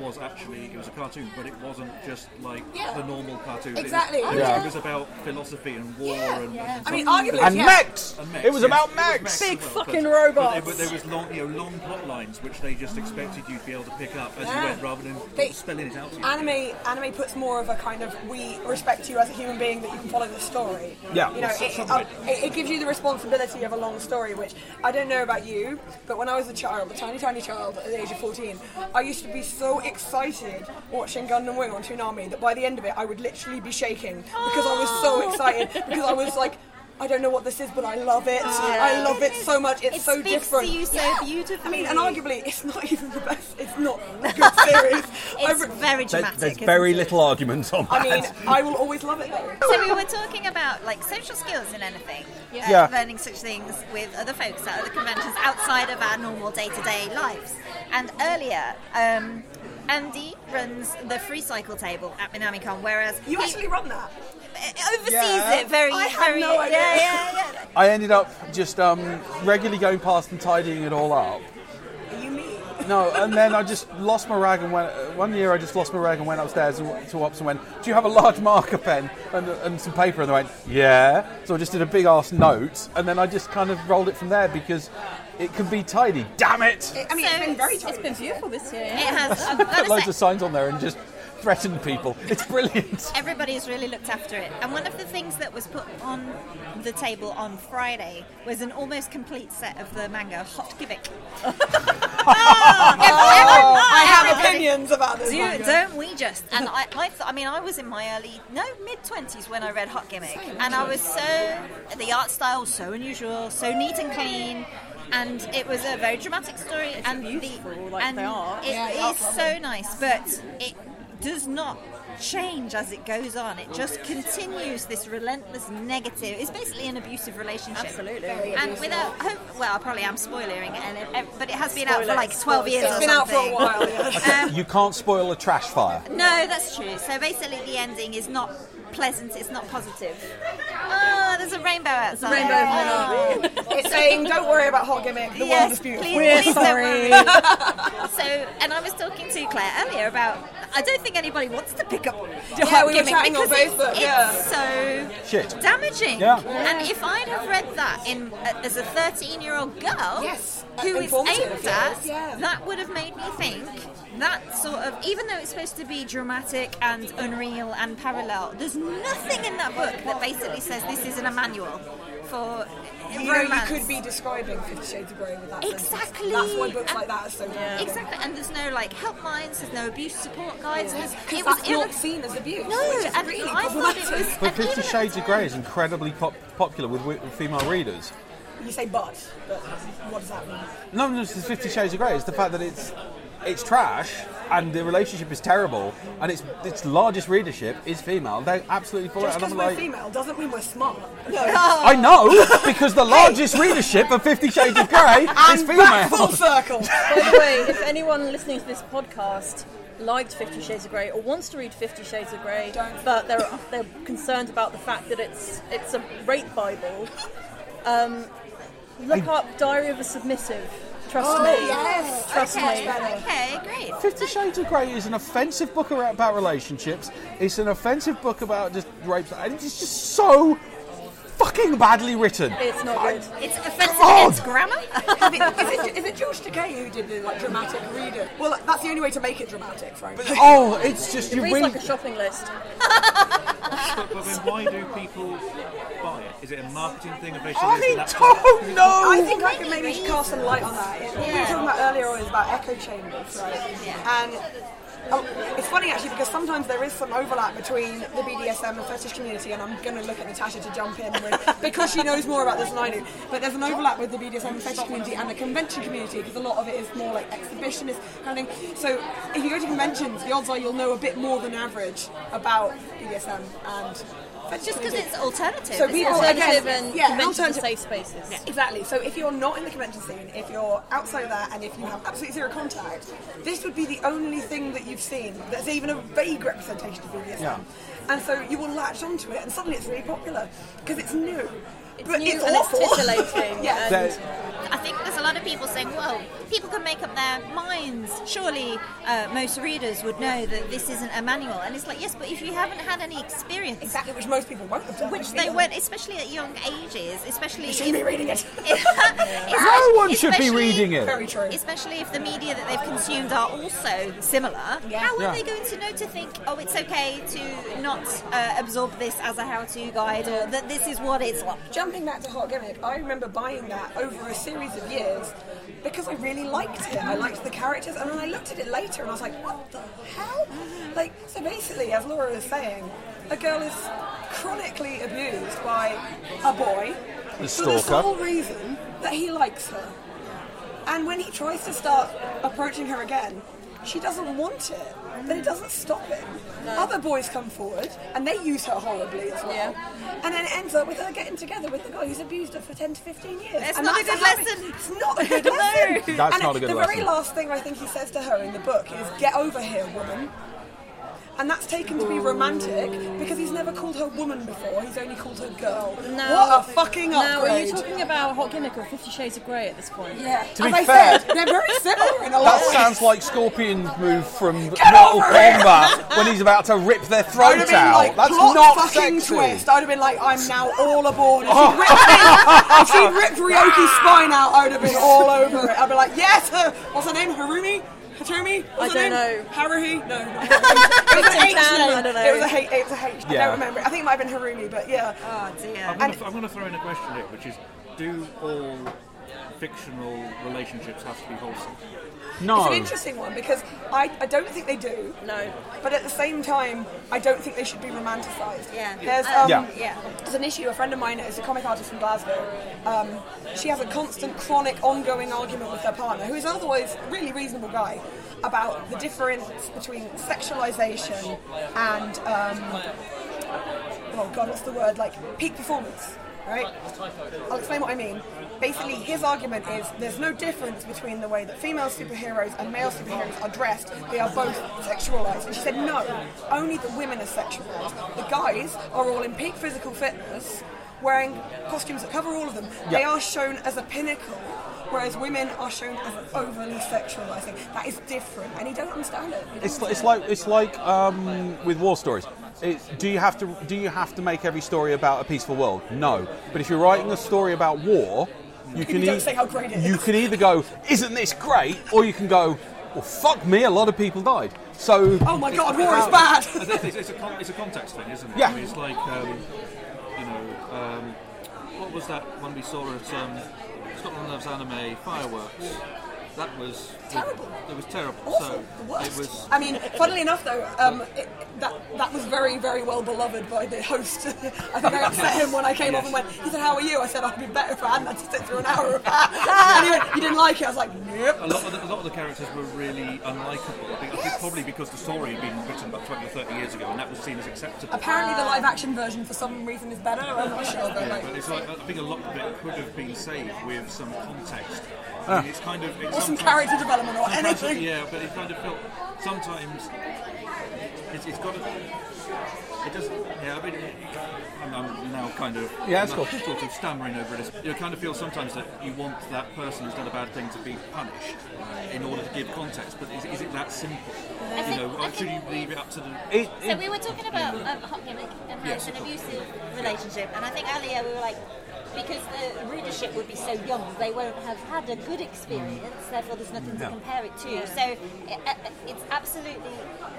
was actually it was a cartoon, but it wasn't just like the normal cartoon. Exactly. It was, Yeah. it was about philosophy and war and, I mean, arguably, And yeah. mechs. and mechs, It was yes. about It mechs. mechs Big well, fucking but- robots. But, there- but there was long, you know, long plot lines which they just expected you to be able to pick up as Yeah. you went, rather than They- spelling it out to you. Anime, anime puts more of a kind of we respect you as a human being that you can follow the story. Yeah. you know, it, it, some uh, it, it gives you the responsibility of a long story, which I don't know about you, but when I was a child, a tiny, tiny child at the age of 14, I used to be so excited watching Gundam Wing on Toonami that by the end of it, I would literally be shaking because I was so excited because I was like. I don't know what this is, but I love it. I love it so much. It's It so different. to you so Yeah. beautifully. I mean, and arguably, it's not even the best. It's not a good series. I It's re- very There- dramatic. there's isn't very it? little argument on that. I mean, I will always love it though. So we were talking about like social skills in anything, uh, Yeah. learning such things with other folks at other conventions outside of our normal day-to-day lives. And earlier, um, Andy runs the free cycle table at MinamiCon, whereas You he actually run that. oversees Yeah. it very, I had very. no idea. Yeah, yeah, yeah. I ended up just um, regularly going past and tidying it all up. You mean? No, and then I just lost my rag and went. uh, One year I just lost my rag and went upstairs and, to Ops and went, "Do you have a large marker pen and, and some paper?" And they went, "Yeah." So I just did a big ass note, and then I just kind of rolled it from there because it can be tidy. Damn it! I mean, So it's been very It's tight. been beautiful this year. It has. I've Put gotta loads say, of signs on there and just threatened people. It's brilliant. Everybody's really looked after it. And one of the things that was put on the table on Friday was an almost complete set of the manga Hot Gimmick. Oh, oh, I have opinions about this. Do, manga. don't we just? And I, I, th- I mean, I was in my early, no, mid twenties when I read Hot Gimmick, and I was so the art style was so unusual, so neat and clean, and it was a very dramatic story, and beautiful, the like and the art. it Yeah, is so nice, but it does not change as it goes on. It just continues this relentless negative. It's basically an abusive relationship. Absolutely. And without, hope, well, I probably am spoiling it, and it, but it has been out for like 12 years spoiler. or It's been out for a while. Yeah. Um, You can't spoil a trash fire. no, that's true. So basically, the ending is not pleasant. It's not positive. Oh, there's a rainbow outside. rainbow Oh. It's saying, don't worry about hot gimmick. The world is beautiful. please, We're please don't sorry. worry. so, and I was talking to Claire earlier about. I don't think anybody wants to pick up. Yeah, Hot we were Gimmick chatting on because it's- Facebook, It's, yeah. so Shit. damaging. Yeah. And if I'd have read that in uh, as a 13-year-old girl, Yes. who is Informative, aimed yes, at, yeah. that would have made me think that sort of, even though it's supposed to be dramatic and unreal and parallel, there's nothing in that book that basically says this isn't a manual for You know, you could be describing Fifty Shades of Grey with that. sentence. Exactly. That's why books like that are so good. Exactly, and there's no like helplines, there's no abuse support guides. There's, Because it was that's not seen as abuse. no, which is and really I thought it was. But Fifty Shades of Grey is incredibly pop- popular with, with female readers. You say but, but what does that mean? No, no, it's Fifty Shades of Grey. It's the fact that it's it's trash and the relationship is terrible and its its largest readership is female. They're absolutely for Just it. And because I'm we're like, female doesn't mean we're smart. No. I know because the largest readership of Fifty Shades of Grey is And back full circle. By the way, if anyone listening to this podcast liked Fifty Shades of Grey or wants to read Fifty Shades of Grey, but they're they're concerned about the fact that it's it's a rape Bible, um, look up Diary of a Submissive. Trust Oh, me. yes. Trust Okay. me. better. Okay, great. Fifty Shades of Grey is an offensive book about relationships. It's an offensive book about just rape. and It's just so fucking badly written. It's not good. It's offensive God. against grammar. is, it, is, it, is it George Takei who did the like dramatic reader? Well, that's the only way to make it dramatic, frankly. Oh, it's just It you reads really. like a shopping list. But, but then why do people buy it? Is it a marketing thing? Have they said I it's don't know. I think I can maybe cast some light on that. It- What we were talking about earlier was about echo chambers, right? And oh, it's funny actually because sometimes there is some overlap between the BDSM and fetish community, and I'm going to look at Natasha to jump in with, because she knows more about this than I do. But there's an overlap with the BDSM and fetish community and the convention community because a lot of it is more like exhibitionist kind of thing. So if you go to conventions, the odds are you'll know a bit more than average about BDSM and. Fetish Just because it's alternative. So isn't people- it? Alternative again, and yeah, conventions alternative- safe spaces. Exactly. So if you're not in the convention scene, if you're outside of that, and if you have absolutely zero contact, this would be the only thing that you've seen that's even a vague representation of BDSM. Yeah. And so you will latch onto it, and suddenly it's really popular because it's new. It's but new it's and awful. it's titillating. Yeah. and I think there's a lot of people saying, well, people can make up their minds. Surely uh, most readers would know that this isn't a manual. And it's like, yes, but if you haven't had any experience, Exactly, which most people won't have done. which they won't, especially at young ages, especially You shouldn't be reading it. No one should be reading it. Very true. Especially if the media that they've consumed are also similar. How are Yeah. they going to know to think, oh, it's okay to not uh, absorb this as a how-to guide, or that this is what it's like? Jumping back to Hot Gimmick, I remember buying that over a series of years because I really liked it. I liked the characters, and then I looked at it later and I was like, what the hell? Like, so basically, as Laura was saying, a girl is chronically abused by a boy The for the sole reason that he likes her. And when he tries to start approaching her again, she doesn't want it. Then it doesn't stop him. Other boys come forward and they use her horribly as well. And then it ends up with her getting together with the guy who's abused her for 10 to 15 years. It's and not a good habit. lesson. It's not a good No. lesson. That's and not a good the lesson. very last thing I think he says to her in the book is, get over here, woman. And that's taken to be romantic because he's never called her woman before. He's only called her girl. No. What a fucking Now, are you talking about Hot Gimmick or Fifty Shades of Grey at this point? yeah. To As be I fair- said, they're very similar in a lot That of ways. sounds like Scorpion's move from Mortal over! Kombat when he's about to rip their I'd throat have been out. like, That's not fucking sexy. twist. I'd have been like, I'm now all aboard. If she'd oh. ripped, me, if she'd ripped Ryoki's spine out, I'd have been all over it. I'd be like, yes, her, what's her name? Harumi? Hatumi? What's I don't know. Haruhi? No. not it was a H Chan, name. I don't know. It was a H. It was a H. I Yeah. don't remember. I think it might have been Harumi, but yeah. Oh dear. I'm going, to, I'm going to throw in a question here, which is: Do all fictional relationships have to be wholesome? No. It's an interesting one because I, I don't think they do. No. But at the same time, I don't think they should be romanticised. Yeah. There's, Um, Yeah. yeah. There's an issue, a friend of mine is a comic artist from Glasgow. Um, she has a constant, chronic, ongoing argument with her partner, who is otherwise a really reasonable guy, about the difference between sexualization and, um, oh god, what's the word? Like peak performance, right? I'll explain what I mean. Basically, his argument is there's no difference between the way that female superheroes and male superheroes are dressed. They are both sexualized. And she said, no, only the women are sexualized. The guys are all in peak physical fitness, wearing costumes that cover all of them. They are shown as a pinnacle. Whereas women are shown as overly sexualizing. That is different, and he doesn't understand it. It's, doesn't it's understand like it's like um, with war stories. It's, do you have to do you have to make every story about a peaceful world? No. But if you're writing a story about war, you can You don't e- say how great it you can either go, "Isn't this great?" or you can go, "Well, fuck me, a lot of people died." So Oh my god, war is bad! It's, it's, it's a, con- it's a context thing, isn't it? Yeah. I mean, it's like, um, you know, um, what was that one we saw at um, Scotland Loves Anime Fireworks? That was Terrible. It was terrible. Awful, So the worst. it was. I mean, funnily enough, though, um, it, that that was very, very well beloved by the host. I think I upset him when I came up and went. He said, "How are you?" I said, "I'd be better if I hadn't had to sit through an hour of that." and he went, "You didn't like it?" I was like, "Nope." A lot, of the, a lot of the characters were really unlikable. I think, I think probably because the story had been written about 20 or 30 years ago and that was seen as acceptable. Apparently, the live-action version, for some reason, is better. I'm not sure, but Yeah, like, but it's like, I think a lot of it could have been saved with some context. I mean, it's kind of. It's or some character development or sometimes- anything. Yeah, but it kind of felt sometimes it's, it's got to. It doesn't. Yeah, I mean, I'm, I'm now kind of Yeah, that's like, cool. sort of stammering over this. You kind of feel sometimes that you want that person who's done a bad thing to be punished in order to give context. But is, is it that simple? You know, I or should you leave it up to the? it, So it- we were talking about um, hot gimmick and how Yes. it's an abusive relationship, and I think earlier we were like, because the readership would be so young, they won't have had a good experience. Mm. Therefore, there's nothing to compare it to. So it, uh, it's absolutely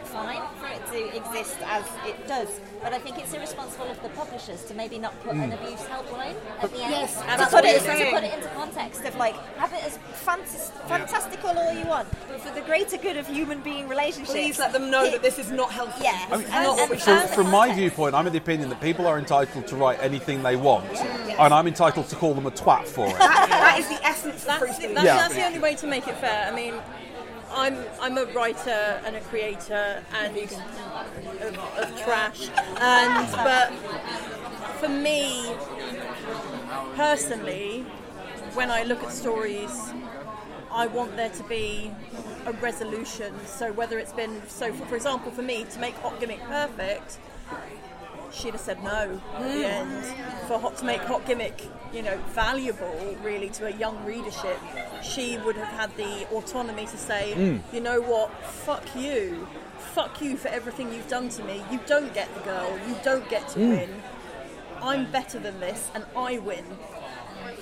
fine for it to exist as it does. But I think it's irresponsible of the publishers to maybe not put an mm. abuse helpline at the end. Yes, to put it to put it into context of like have it as fantas- fantastical all you want, but for the greater good of human being relationships. Please let them know it- that this is not healthy. Yeah. This is And- not what we and- from, from my viewpoint, I'm of the opinion that people are entitled to write anything they want, mm. and I'm entitled to call them a twat for it. That, that is the essence of free That's, speech. that's, Yeah. that's the only way to make it fair. I mean, I'm I'm a writer and a creator and of, of trash, and but for me personally, when I look at stories, I want there to be a resolution. So whether it's been so, for, for example, for me to make Hot Gimmick perfect, she'd have said no at the end. For hot to make hot gimmick, you know, valuable really to a young readership, she would have had the autonomy to say, hmm. you know what, fuck you. Fuck you for everything you've done to me. You don't get the girl. You don't get to hmm. win. I'm better than this, and I win.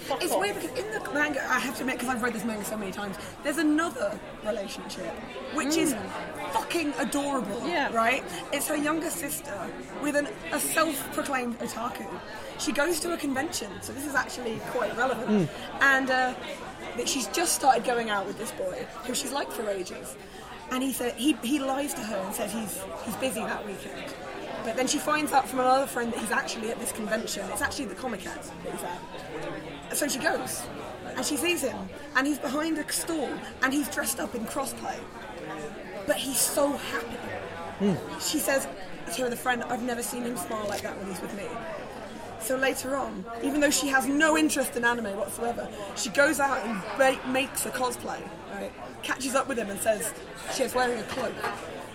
Fuck It's off. weird because in the manga, I have to admit, because I've read this manga so many times, there's another relationship, which is fucking adorable. Yeah. Right? It's her younger sister with an, a self-proclaimed otaku. She goes to a convention, so this is actually quite relevant. And uh, she's just started going out with this boy, who she's liked for ages. And he said he, he lies to her and says he's he's busy that weekend. But then she finds out from another friend that he's actually at this convention. It's actually the Comic Con that he's at. So she goes, and she sees him, and he's behind a stall, and he's dressed up in crossplay. But he's so happy. Hmm. She says to the friend, I've never seen him smile like that when he's with me. So later on, even though she has no interest in anime whatsoever, she goes out and ma- makes a cosplay, right? Catches up with him and says, she's wearing a cloak.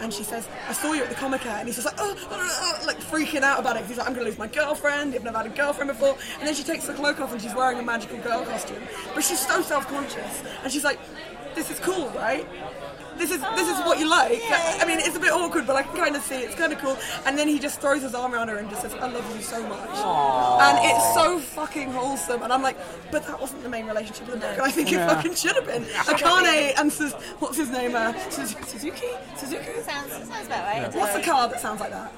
And she says, I saw you at the Comic Con. And he's just like, oh, oh, oh, oh," like freaking out about it. He's like, I'm going to lose my girlfriend. I've never had a girlfriend before. And then she takes the cloak off and she's wearing a magical girl costume. But she's so self conscious. And she's like, this is cool, right? This is this is what you like. I mean, it's a bit awkward, but I can kind of see it's kind of cool. And then he just throws his arm around her and just says, "I love you so much." And it's so fucking wholesome. And I'm like, but that wasn't the main relationship in the book. And I think it fucking should have been. Akane and Suz- what's his name? Uh, Suz- Suzuki. Suzuki. Sounds, sounds about right. What's the car that sounds like that?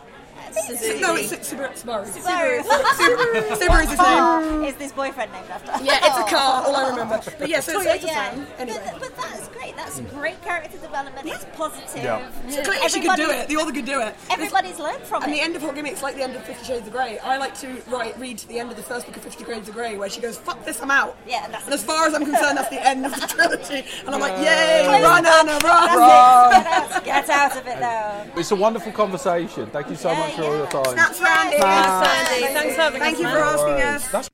Suzuki. No, it's Subaru. Subaru. Subaru. Subaru. Subaru is his name. Is this boyfriend named after? Yeah, it's a car. All I remember. Oh. But yeah, so it's Yeah, Anyway. but, but that's great. That's great character development. It's positive. Yeah. So clearly she could do it. The author could do it. Everybody's learned from And it. And the end of Hot Gimmick's like the end of Fifty Shades of Grey. I like to write, read to the end of the first book of Fifty Shades of Grey, where she goes, "Fuck this, I'm out." Yeah, that's- and as far as I'm concerned, that's the end of the trilogy. And I'm like, "Yay, run, the. Anna, run!" Get out, of it now. It's a wonderful conversation. Thank you so much for all your yeah. time. That's Randy. Thanks, Sandy. Thanks for having Thank us, you man. for asking Alright. us. That's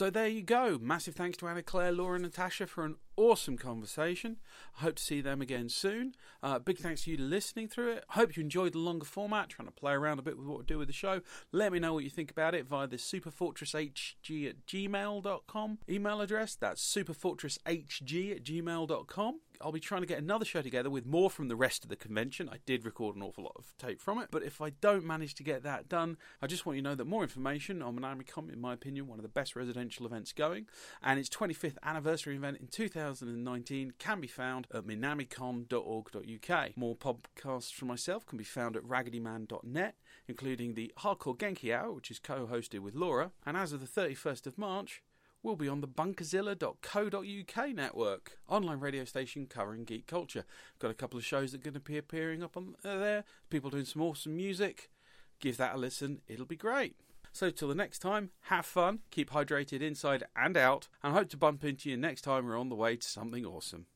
So there you go. Massive thanks to Anna Claire, Laura, and Natasha for an awesome conversation. I hope to see them again soon. Uh, big thanks to you listening through it. I hope you enjoyed the longer format, trying to play around a bit with what we do with the show. Let me know what you think about it via the superfortresshg at gmail.com email address. That's superfortresshg at gmail.com. I'll be trying to get another show together with more from the rest of the convention. I did record an awful lot of tape from it, but if I don't manage to get that done, I just want you to know that more information on MinamiCon, in my opinion, one of the best residential events going, and its 25th anniversary event in 2019 can be found at minamicon.org.uk. More podcasts from myself can be found at raggedyman.net, including the Hardcore Genki Hour, which is co-hosted with Laura, and as of the 31st of March, will be on the bunkerzilla.co.uk network, online radio station covering geek culture. Got a couple of shows that are going to be appearing up on uh, there. People doing some awesome music. Give that a listen; it'll be great. So till the next time, have fun, keep hydrated inside and out, and hope to bump into you next time we're on the way to something awesome.